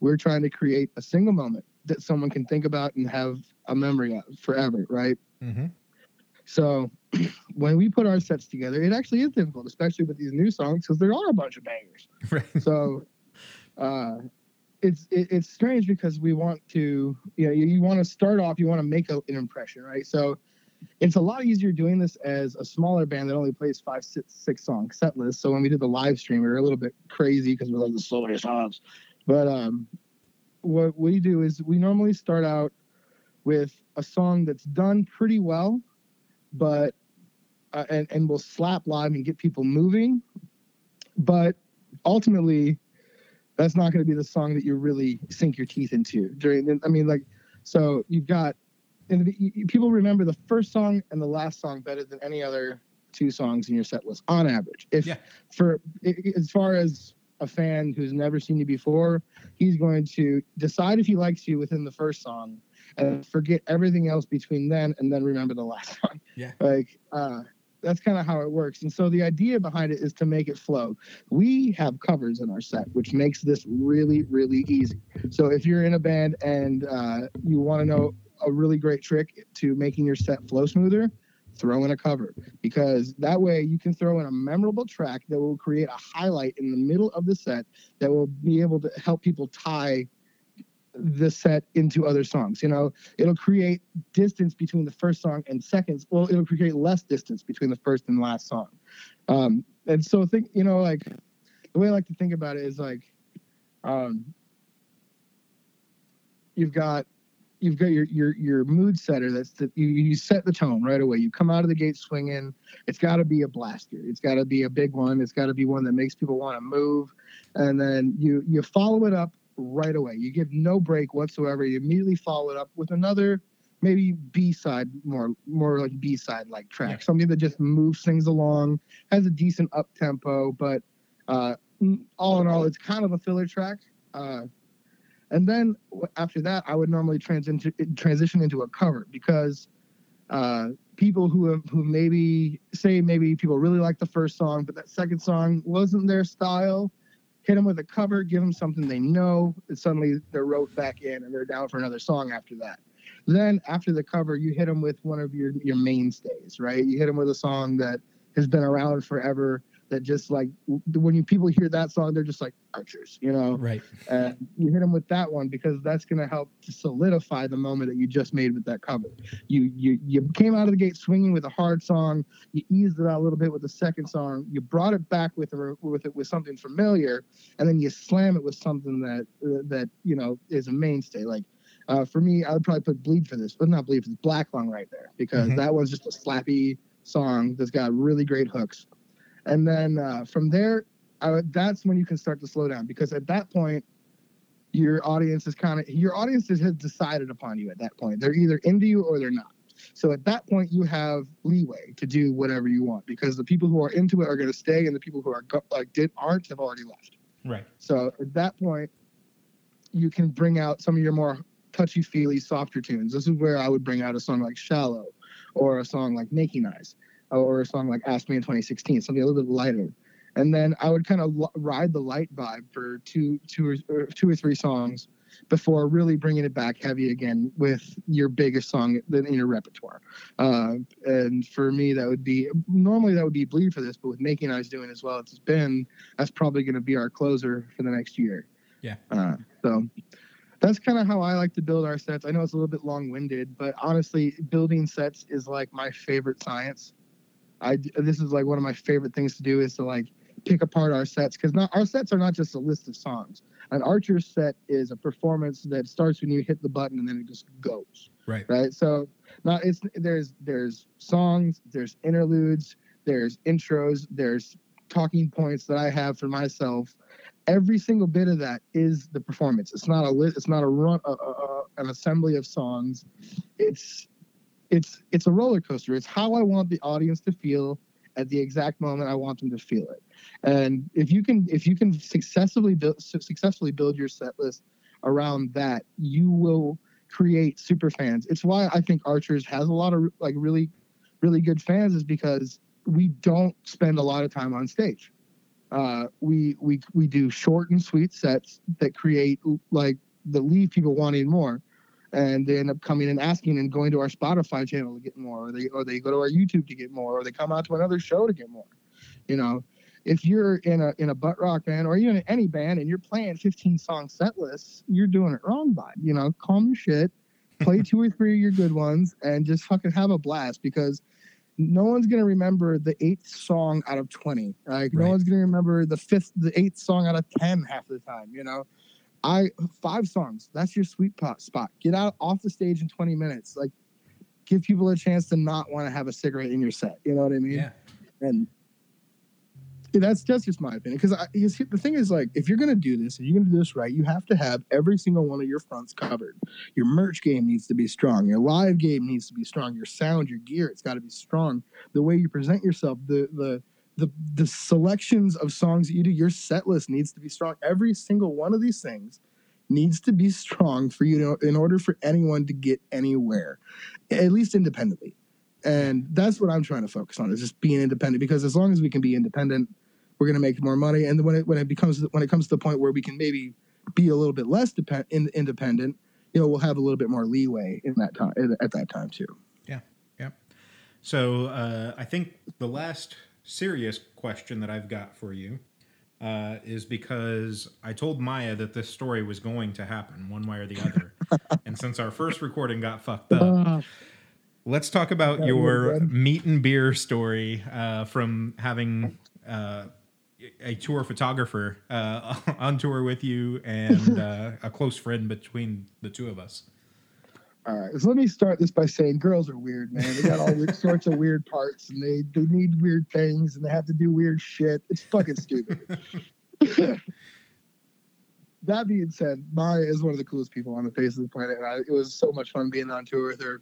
we're trying to create a single moment that someone can think about and have a memory of forever. Right. Mm-hmm. So when we put our sets together, it actually is difficult, especially with these new songs, because there are a bunch of bangers. Right. So uh, it's it, it's strange because we want to, you know, you, you want to start off, you want to make a, an impression, right? So it's a lot easier doing this as a smaller band that only plays five, six, six song set list. So when we did the live stream, we were a little bit crazy because we're like the many songs. But um, what we do is we normally start out with a song that's done pretty well, but uh, and and we'll slap live and get people moving. But ultimately, that's not going to be the song that you really sink your teeth into during. I mean, like, so you've got, and the, people remember the first song and the last song better than any other two songs in your set list on average. If Yeah. for as far as a fan who's never seen you before, he's going to decide if he likes you within the first song and forget everything else between then and then remember the last song. Yeah. Like uh that's kind of how it works. And so the idea behind it is to make it flow. We have covers in our set, which makes this really, really easy. So if you're in a band and uh, you want to know a really great trick to making your set flow smoother, throw in a cover because that way you can throw in a memorable track that will create a highlight in the middle of the set that will be able to help people tie the set into other songs. You know, it'll create distance between the first song and seconds. Well, it'll create less distance between the first and last song. Um, and so think, you know, like the way I like to think about it is like, um, you've got you've got your your your mood setter that's that you, you set the tone right away you come out of the gate swinging it's got to be a blaster it's got to be a big one it's got to be one that makes people want to move and then you you follow it up right away. You give no break whatsoever. You immediately follow it up with another maybe B side more more like B side like track, Yeah. something that just moves things along, has a decent up tempo, but uh, all in all, it's kind of a filler track. Uh, and then after that, I would normally transition transition into a cover because uh, people who have who maybe say maybe people really like the first song, but that second song wasn't their style. Hit them with a cover, give them something they know, and suddenly they're roped back in and they're down for another song after that. Then after the cover, you hit them with one of your your mainstays, right? You hit them with a song that has been around forever. That just like when you people hear that song, they're just like archers, you know. Right. And you hit them with that one because that's going to help to solidify the moment that you just made with that cover. You you you came out of the gate swinging with a hard song. You eased it out a little bit with the second song. You brought it back with a, with it with something familiar, and then you slam it with something that uh, that you know is a mainstay. Like uh, for me, I would probably put bleed for this, but not bleed for this. Black Lung right there because Mhm. that one's just a slappy song that's got really great hooks. And then uh, from there, I that's when you can start to slow down because at that point, your audience is kind of your audience has decided upon you at that point. They're either into you or they're not. So at that point, you have leeway to do whatever you want because the people who are into it are going to stay, and the people who are go- like did aren't have already left. Right. So at that point, you can bring out some of your more touchy feely, softer tunes. This is where I would bring out a song like Shallow or a song like Making Eyes or a song like Ask Me in 2016, something a little bit lighter. And then I would kind of l- ride the light vibe for two, two, or, or two or three songs before really bringing it back heavy again with your biggest song in your repertoire. Uh, and for me, that would be normally that would be bleed for this, but with Making Eyes doing as well as it's been, that's probably going to be our closer for the next year. Yeah. Uh, so that's kind of how I like to build our sets. I know it's a little bit long winded, but honestly, building sets is like my favorite science. I this is like one of my favorite things to do is to like pick apart our sets because not our sets are not just a list of songs. An Archer set is a performance that starts when you hit the button and then it just goes. Right. right? So not it's there's there's songs there's interludes there's intros there's talking points that i have for myself. Every single bit of that is the performance. It's not a list it's not a run a, a, a- an assembly of songs. It's it's it's a roller coaster it's how i want the audience to feel at the exact moment i want them to feel it and if you can if you can successfully build su- successfully build your set list around that you will create super fans. It's why I think Archers has a lot of like really, really good fans is because we don't spend a lot of time on stage. Uh, we we we do short and sweet sets that create like that leave people wanting more, and they end up coming and asking and going to our Spotify channel to get more, or they or they go to our YouTube to get more, or they come out to another show to get more. You know, if you're in a in a butt rock band or even in any band and you're playing 15 song set lists, you're doing it wrong, bud. You know, calm your shit, play two or three of your good ones, and just fucking have a blast because no one's gonna remember the eighth song out of 20. Like no Right. one's gonna remember the fifth, the eighth song out of 10 half the time. You know, I five songs. That's your sweet pot spot. Get out off the stage in 20 minutes. Like, give people a chance to not want to have a cigarette in your set. You know what I mean? Yeah. and that's that's just my opinion because the thing is like if you're gonna do this and you're gonna do this right you have to have every single one of your fronts covered your merch game needs to be strong your live game needs to be strong your sound your gear it's got to be strong the way you present yourself the the the the selections of songs that you do your set list needs to be strong. Every single one of these things needs to be strong for you to, in order for anyone to get anywhere at least independently. And that's what i'm trying to focus on is just being independent because as long as we can be independent we're going to make more money. And when it when it becomes when it comes to the point where we can maybe be a little bit less depend, in, independent you know we'll have a little bit more leeway in that time at that time too. Yeah, yeah. So uh, I think the last serious question that I've got for you uh, is because I told Maya that this story was going to happen one way or the other, and since our first recording got fucked up, Uh, let's talk about your meat and beer story uh, from having. Uh, a tour photographer uh, on tour with you and uh, a close friend between the two of us. All right so let me start this by saying girls are weird man they got all weird sorts of weird parts and they they need weird things and they have to do weird shit it's fucking stupid that being said, Maya is one of the coolest people on the face of the planet. And I, it was so much fun being on tour with her.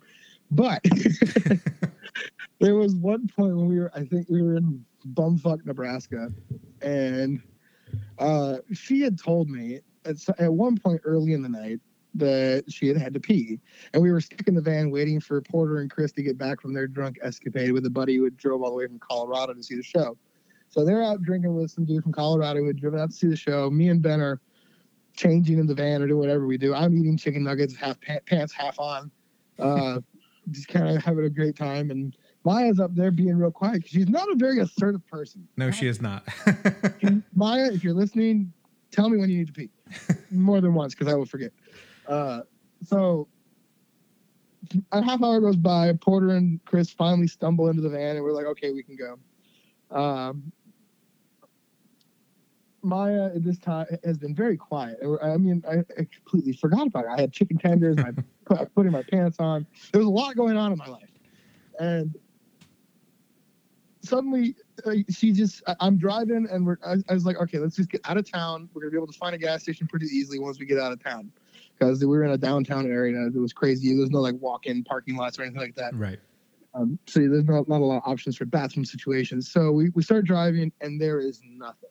But there was one point when we were, I think we were in bumfuck Nebraska, and uh, she had told me at, at one point early in the night that she had had to pee, and we were stuck in the van waiting for Porter and Chris to get back from their drunk escapade with a buddy who had drove all the way from Colorado to see the show. So they're out drinking with some dude from Colorado who had driven out to see the show. Me and Ben are changing in the van or doing whatever we do. I'm eating chicken nuggets, half pants half on, uh, just kind of having a great time. And Maya's up there being real quiet because she's not a very assertive person. No, she is not. Maya, if you're listening, tell me when you need to pee more than once because I will forget. Uh, so a half hour goes by. Porter and Chris finally stumble into the van, and we're like, okay, we can go. Um, Maya at this time has been very quiet. I mean, I, I completely forgot about it. I had chicken tenders, I put, putting my pants on. There was a lot going on in my life, and suddenly uh, she just I'm driving and we're I, I, was like, okay, let's just get out of town. We're gonna be able to find a gas station pretty easily once we get out of town because we were in a downtown area. It was crazy. There's no like walk-in parking lots or anything like that. Right. Um, so there's not, not a lot of options for bathroom situations. So we, we start driving and there is nothing.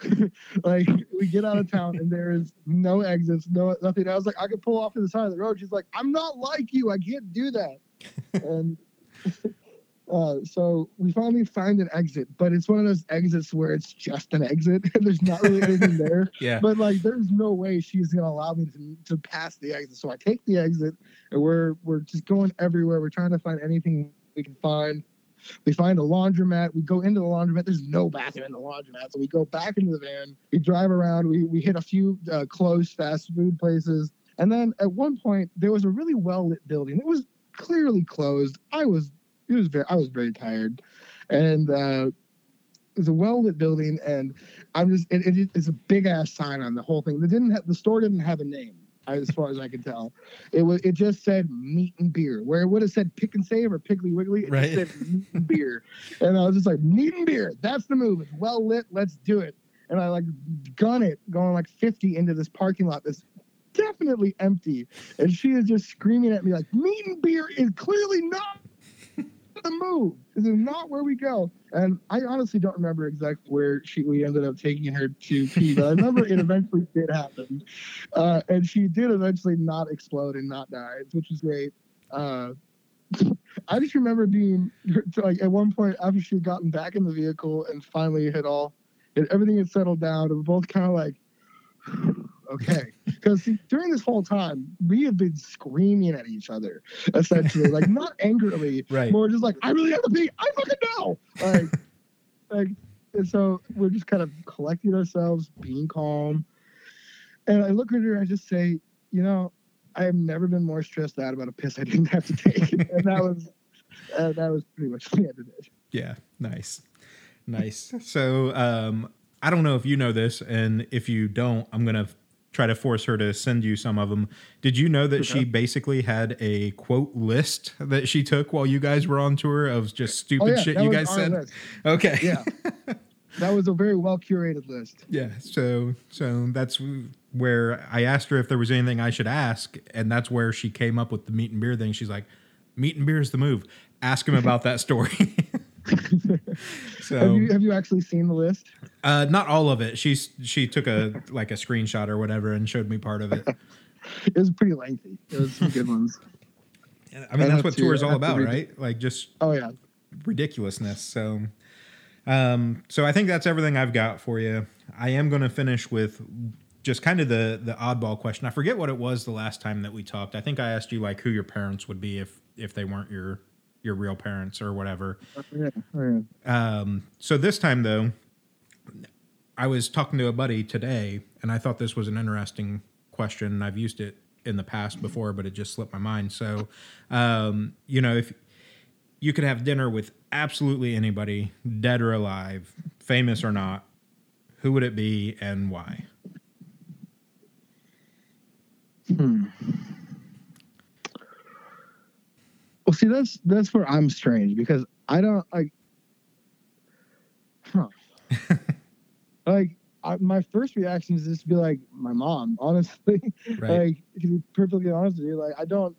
like we get out of town and there is no exits, no nothing. I was like, I could pull off to the side of the road. She's like, I'm not like you. I can't do that. and uh, so we finally find an exit, but it's one of those exits where it's just an exit and there's not really anything there. yeah. But like, there's no way she's gonna allow me to, to pass the exit. So I take the exit, and we're we're just going everywhere. We're trying to find anything we can find. We find a laundromat. We go into the laundromat. There's no bathroom in the laundromat. So we go back into the van. We drive around. We, we hit a few uh, closed fast food places. And then at one point, there was a really well lit building. It was clearly closed. I was, it was very, I was very tired. And, uh, it was a well lit building. And I'm just, it, it, it's a big ass sign on the whole thing. It didn't have, the store didn't have a name as far as I can tell. It was it just said meat and beer. Where it would have said Pick 'n Save or Piggly Wiggly, it right. said meat and beer. And I was just like, meat and beer, that's the move. It's well lit, let's do it. And I like gun it, going like 50 into this parking lot that's definitely empty. And she is just screaming at me like, meat and beer is clearly not the move. This is not where we go. And I honestly don't remember exactly where she we ended up taking her to pee, but I remember it eventually did happen. Uh, and she did eventually not explode and not die, which is great. Uh, I just remember being like at one point after she had gotten back in the vehicle and finally had all and everything had settled down, and we're both kind of like, okay. Because during this whole time, we have been screaming at each other, essentially, like not angrily, right? More just like, I really have to pee. I fucking know. Like, like, and so we're just kind of collecting ourselves, being calm. And I look at her, and I just say, you know, I have never been more stressed out about a piss I didn't have to take, and that was, uh, that was pretty much the end of it. Yeah, nice, nice. So, um, I don't know if you know this, and if you don't, I'm gonna try to force her to send you some of them. Did you know that okay. she basically had a quote list that she took while you guys were on tour of just oh, stupid oh, yeah, shit you guys said? List. Okay. Yeah. that was a very well curated list. Yeah. So so that's where I asked her if there was anything I should ask, and that's where she came up with the meat and beer thing. She's like, "Meat and beer is the move." Ask him about that story. so have you have you actually seen the list? Uh, not all of it. She's she took a like a screenshot or whatever and showed me part of it. it was pretty lengthy. It was some good ones. I mean, I that's what tour is all about, right? Like just oh yeah, ridiculousness. So, um, so I think that's everything I've got for you. I am going to finish with just kind of the the oddball question. I forget what it was the last time that we talked. I think I asked you like who your parents would be if if they weren't your your real parents or whatever. Oh, yeah. Oh, yeah. Um, so this time though, I was talking to a buddy today, and I thought this was an interesting question. And I've used it in the past before, but it just slipped my mind. So, um, you know, if you could have dinner with absolutely anybody, dead or alive, famous or not, who would it be and why? Hmm. Well, see, that's that's where I'm strange because I don't like. Huh. like I, my first reaction is just to be like my mom. Honestly, Right. like to be perfectly honest with you, like I don't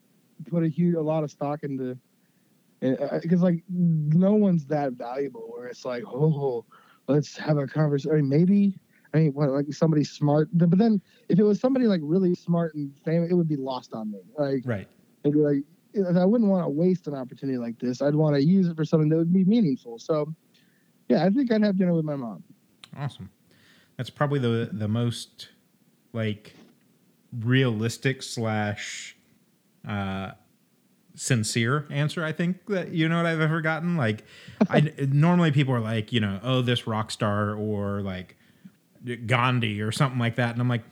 put a huge a lot of stock into eh, eh, because like no one's that valuable. Where it's like, oh, let's have a conversation. I mean, maybe. I mean, what like somebody smart, but then if it was somebody like really smart and famous, it would be lost on me. Like, right. it'd be like I wouldn't want to waste an opportunity like this. I'd want to use it for something that would be meaningful. So, yeah, I think I'd have dinner with my mom. Awesome. That's probably the the most like realistic slash uh sincere answer I think that you know what I've ever gotten. Like I normally people are like, you know, oh this rock star or like Gandhi or something like that. And I'm like,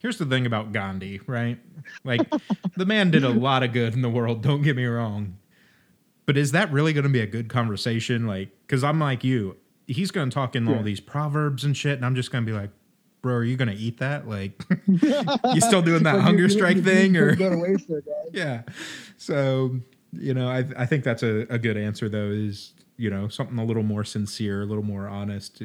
here's the thing about Gandhi, right? Like the man did a lot of good in the world, don't get me wrong. But is that really going to be a good conversation? Like, because I'm like you, he's going to talk in all these proverbs and shit, and I'm just going to be like, bro, are you going to eat that? Like, you still doing that hunger strike thing, or go waste there, guys. yeah? So, you know, I I think that's a, a good answer though. Is you know something a little more sincere, a little more honest,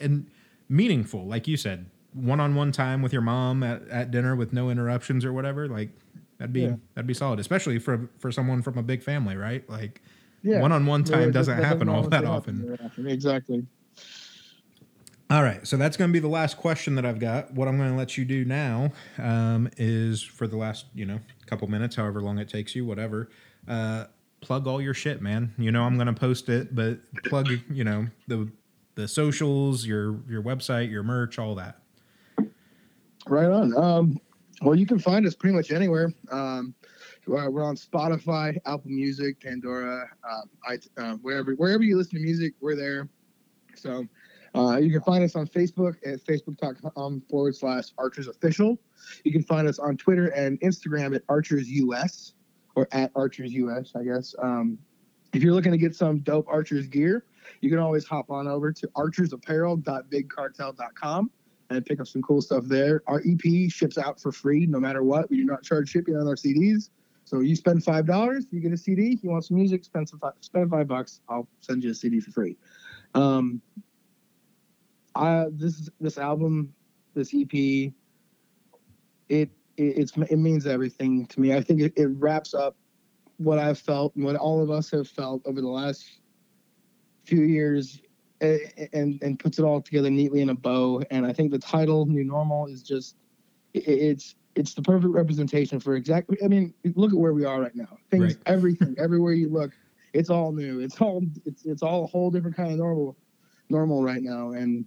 and meaningful, like you said, one on one time with your mom at, at dinner with no interruptions or whatever. Like that'd be Yeah. that'd be solid, especially for for someone from a big family, right? Like Yeah. one on one Yeah, time that- doesn't happen all that often. often. Exactly. All right, so that's going to be the last question that I've got. What I'm going to let you do now um, is for the last, you know, couple minutes, however long it takes you, whatever. Uh, plug all your shit, man. You know I'm going to post it, but plug, you know, the the socials, your your website, your merch, all that. Right on. Um, well, you can find us pretty much anywhere. Um, we're on Spotify, Apple Music, Pandora, uh, I, uh, wherever wherever you listen to music, we're there. So uh, you can find us on Facebook at facebook.com forward slash Archers Official. You can find us on Twitter and Instagram at Archers US or at Archers US, I guess. Um, if you're looking to get some dope Archers gear, you can always hop on over to archersapparel.bigcartel.com and pick up some cool stuff there. Our EP ships out for free no matter what. We do not charge shipping on our CDs. So you spend five dollars, you get a CD. You want some music, spend some spend five bucks. I'll send you a CD for free. Um, I this this album, this EP, it it it's it means everything to me. I think it, it wraps up what I've felt and what all of us have felt over the last few years and and puts it all together neatly in a bow. And I think the title "New Normal" is just it's it's the perfect representation for exactly. I mean, look at where we are right now. Things, Right. everything, everywhere you look, it's all new. It's all it's it's all a whole different kind of normal, normal right now. And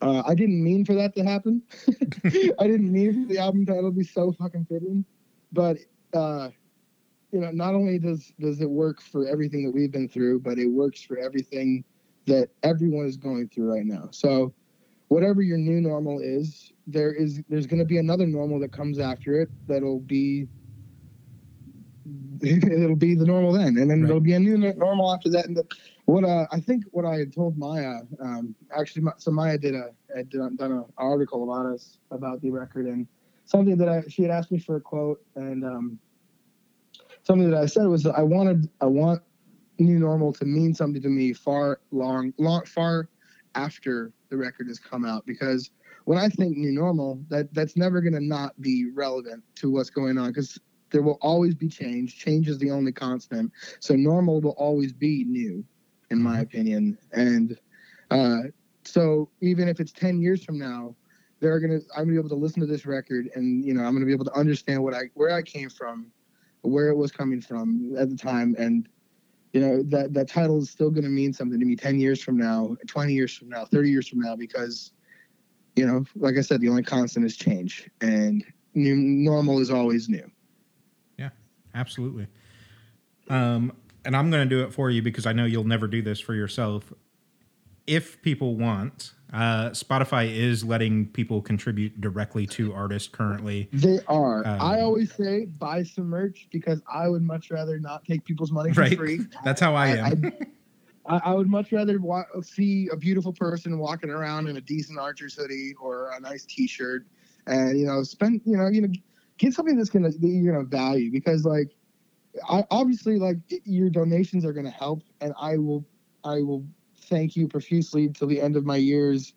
uh, I didn't mean for that to happen. I didn't mean for the album title to be so fucking fitting, but uh, you know, not only does does it work for everything that we've been through, but it works for everything that everyone is going through right now. So, whatever your new normal is, there is there's going to be another normal that comes after it that'll be it'll be the normal then, and then Right. there'll be a new normal after that. And the, what uh, I think what I had told Maya, um, actually, so Maya did a had done, done an article about us about the record and something that I she had asked me for a quote and um, something that I said was that I wanted I want new normal to mean something to me far long long far after the record has come out. Because when I think new normal that that's never going to not be relevant to what's going on because there will always be change. Change is the only constant. So normal will always be new in my opinion. And uh, so even if it's 10 years from now they're gonna i'm gonna be able to listen to this record and you know i'm gonna be able to understand what i where i came from where it was coming from at the time. And you know that that title is still going to mean something to me 10 years from now 20 years from now 30 years from now because you know like i said the only constant is change and new normal is always new Yeah, Absolutely. Um, and I'm going to do it for you because I know you'll never do this for yourself. If people want, uh, Spotify is letting people contribute directly to artists currently. they are Um, i always say buy some merch because i would much rather not take people's money for Right. free That's how I am. I, I would much rather wa- see a beautiful person walking around in a decent Archer's hoodie or a nice T-shirt, and you know, spend you know, you know, get something that's gonna that you're gonna value because like, I obviously like your donations are gonna help, and I will, I will thank you profusely till the end of my years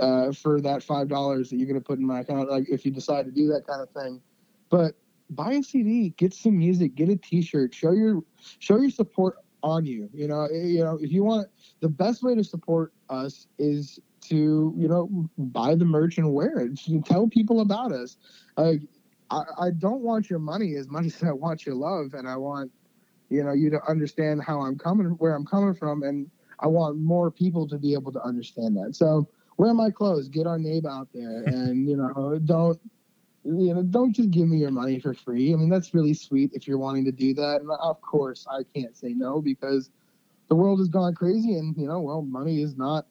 uh, for that five dollars that you're going to put in my account. Like if you decide to do that kind of thing, but buy a CD, get some music, get a T-shirt, show your show your support on you. You know, eh, you know if you want the best way to support us is to you know buy the merch and wear it. You tell people about us. I, I don't want your money as much as I want your love, and I want you know you to understand how I'm coming, where I'm coming from, and I want more people to be able to understand that. So wear my clothes, get our name out there, and you know don't you know don't just give me your money for free. I mean that's really sweet if you're wanting to do that, and of course I can't say no because the world has gone crazy, and you know well money is not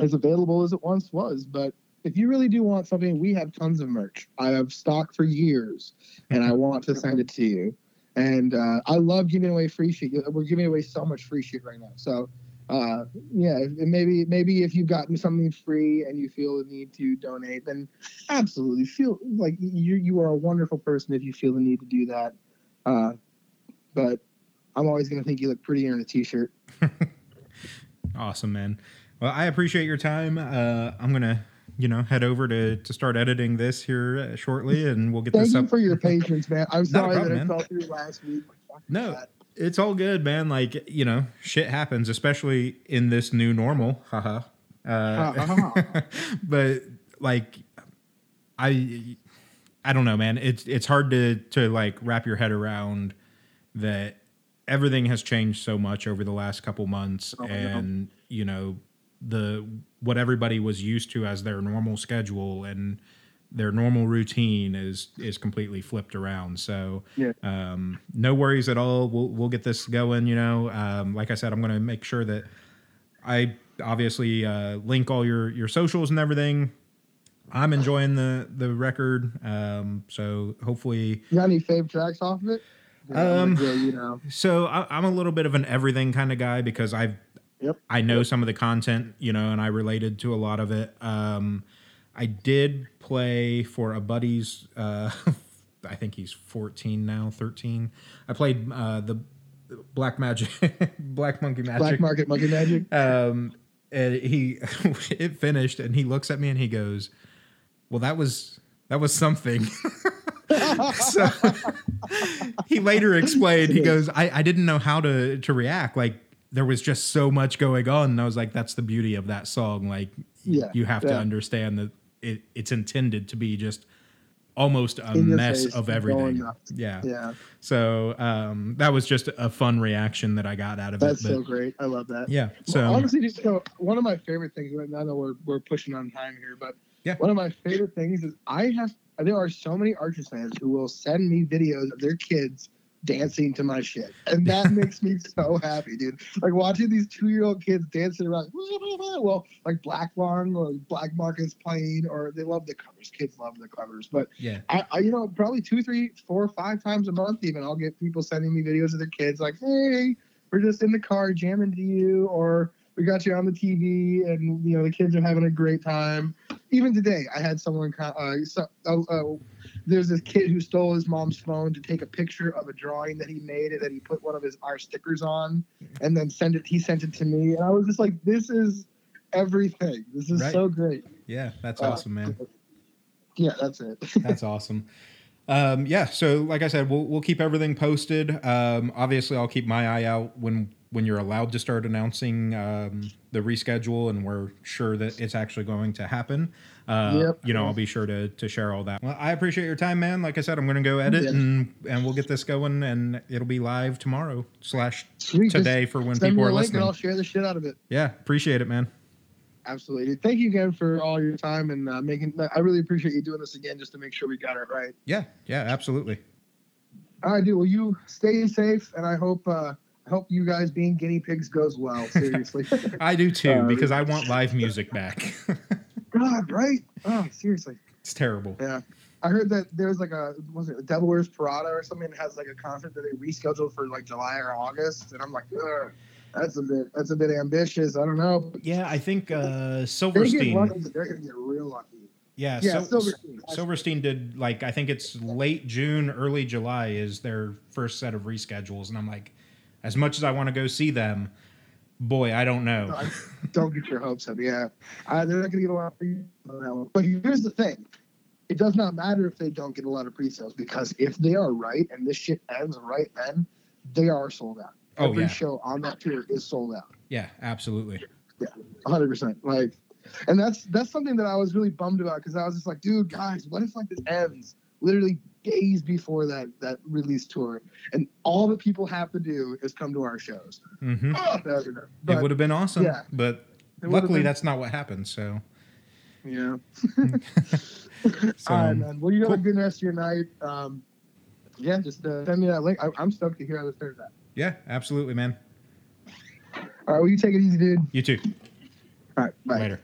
as available as it once was, but if you really do want something, we have tons of merch. I have stock for years, and I want to send it to you. And uh, I love giving away free shit. We're giving away so much free shit right now. So, uh, yeah, maybe maybe if you've gotten something free and you feel the need to donate, then absolutely feel like you you are a wonderful person if you feel the need to do that. Uh, but I'm always going to think you look prettier in a t-shirt. awesome, man. Well, I appreciate your time. Uh, I'm gonna you know, head over to to start editing this here uh, shortly, and we'll get Thank this you for your patience, man. I'm sorry problem, that it fell through last week. No, it's all good, man. Like you know, shit happens, especially in this new normal. Haha. Uh, but like, I, I don't know, man. It's it's hard to to like wrap your head around that everything has changed so much over the last couple months, oh, and you know the what everybody was used to as their normal schedule and their normal routine is is completely flipped around. So yeah. um, no worries at all. We'll we'll get this going. You know, um, like I said, I'm going to make sure that I obviously uh, link all your your socials and everything. I'm enjoying the the record. Um, so hopefully, you got any fave tracks off of it? Um, you know. So I, I'm a little bit of an everything kind of guy because I've Yep. I know yep. some of the content, you know, and I related to a lot of it. Um, I did play for a buddy's. Uh, I think he's 14 now, 13. I played uh, the Black Magic, Black Monkey Magic, Black Market Monkey Magic. Um, and he it finished, and he looks at me and he goes, "Well, that was that was something." so he later explained. He goes, I, "I didn't know how to to react. Like there was just so much going on and i was like that's the beauty of that song like yeah, you have yeah. to understand that it, it's intended to be just almost a mess of everything. yeah. Yeah. So um, that was just a fun reaction that i got out of that's it that's so great. I love that. Yeah so well, honestly just you know, one of my favorite things i know we're, we're pushing on time here but yeah. one of my favorite things is i have there are so many archer fans who will send me videos of their kids dancing to my shit. And that makes me so happy, dude. Like watching these two year old kids dancing around, well, like Black Lung or Black Market's playing, or they love the covers. Kids love the covers. But yeah, I, I, you know, probably two, three, four, five times a month, even I'll get people sending me videos of their kids like, hey, we're just in the car jamming to you, or we got you on the TV, and you know the kids are having a great time. Even today, I had someone. Uh, so, uh, uh, there's this kid who stole his mom's phone to take a picture of a drawing that he made and then he put one of his our stickers on and then send it he sent it to me. And i was just like this is everything. This is right. so great. Yeah that's uh, awesome man. yeah that's it. That's awesome. Um, yeah so like i said we'll, we'll keep everything posted. Um, obviously i'll keep my eye out when when you're allowed to start announcing um, the reschedule and we're sure that it's actually going to happen uh, yep. you know, I'll be sure to to share all that. Well, I appreciate your time, man. Like I said, I'm going to go edit yes. and and we'll get this going, and it'll be live tomorrow slash today for when people are listening. I'll share the shit out of it. Yeah, appreciate it, man. Absolutely. Thank you again for all your time and uh, making. I really appreciate you doing this again just to make sure we got it right. Yeah, yeah, absolutely. All right, dude. Well, you stay safe, and I hope. Uh, I hope you guys being guinea pigs goes well. Seriously. I do too because I want live music back. God, right? Oh, seriously. It's terrible. Yeah. I heard that there's like a was it Devil Wears Prada or something that has like a concert that they rescheduled for like July or August, and I'm like, that's a bit that's a bit ambitious. I don't know. Yeah, I think uh, Silverstein. They're, lucky, they're gonna get real lucky. Yeah, yeah, so, Silverstein. Silverstein did like I think it's late June, early July is their first set of reschedules, and I'm like, as much as I want to go see them, boy, I don't know. Don't get your hopes up. Yeah, uh, they're not going to get a lot of pre on that one. But here's the thing: it does not matter if they don't get a lot of pre-sales because if they are right and this shit ends right then, they are sold out. Oh, Every yeah. show on that tour is sold out. Yeah, absolutely. Yeah, 100 percent like and that's that's something that i was really bummed about because i was just like dude guys what if like this ends literally days before that that release tour and all the people have to do is come to our shows hmm oh, that would it would have been awesome, yeah. but luckily been- that's not what happened. So, yeah so all right man well you have cool. a good rest of your night um yeah just uh, send me that link I, i'm stoked to hear how this turns out yeah, absolutely, man. all right well you take it easy dude You too. all right bye Later.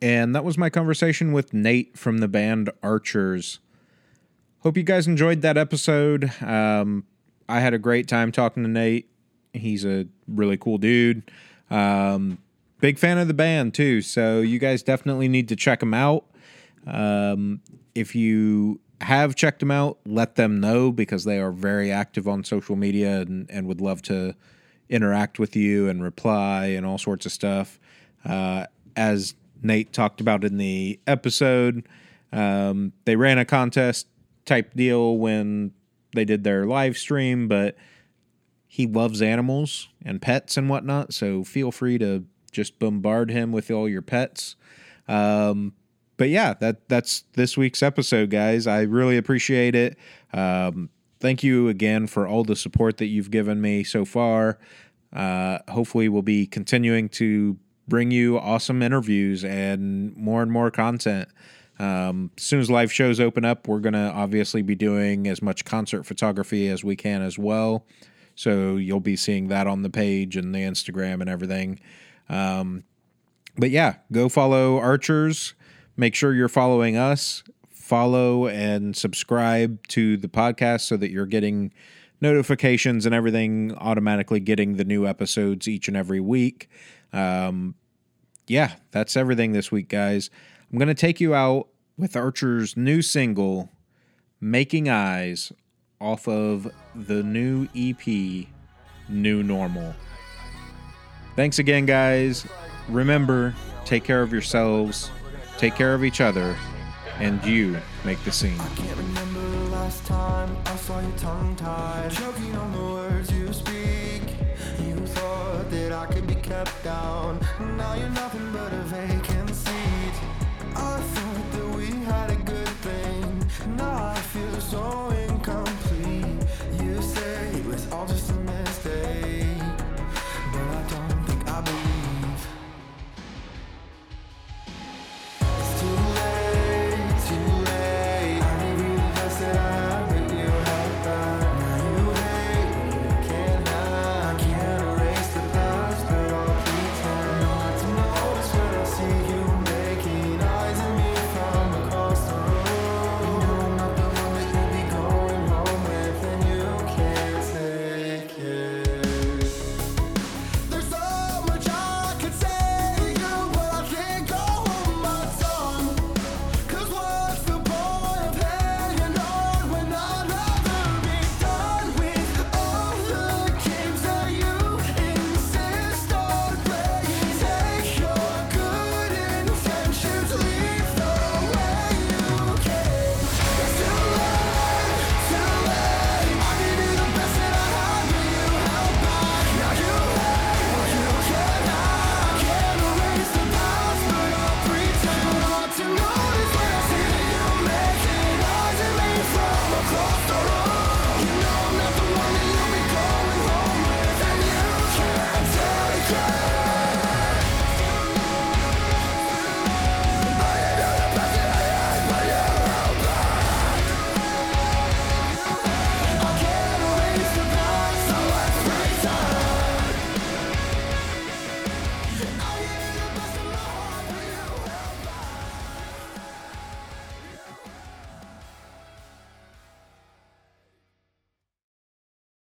And that was my conversation with Nate from the band Archers. Hope you guys enjoyed that episode. Um, I had a great time talking to Nate. He's a really cool dude. Um, big fan of the band too. So you guys definitely need to check him out. Um, if you have checked them out, let them know because they are very active on social media and, and would love to interact with you and reply and all sorts of stuff. Uh, as Nate talked about in the episode, um, they ran a contest type deal when they did their live stream, but he loves animals and pets and whatnot. So feel free to just bombard him with all your pets. Um, but yeah, that that's this week's episode, guys. I really appreciate it. Um, thank you again for all the support that you've given me so far. Uh, hopefully, we'll be continuing to bring you awesome interviews and more and more content. Um, as soon as live shows open up, we're gonna obviously be doing as much concert photography as we can as well. So you'll be seeing that on the page and the Instagram and everything. Um, but yeah, go follow Archers. Make sure you're following us. Follow and subscribe to the podcast so that you're getting notifications and everything automatically getting the new episodes each and every week. Um, yeah, that's everything this week, guys. I'm going to take you out with Archer's new single, Making Eyes, off of the new EP, New Normal. Thanks again, guys. Remember, take care of yourselves, take care of each other, and you make the scene. Last time I saw you tongue tied, choking on the words you speak.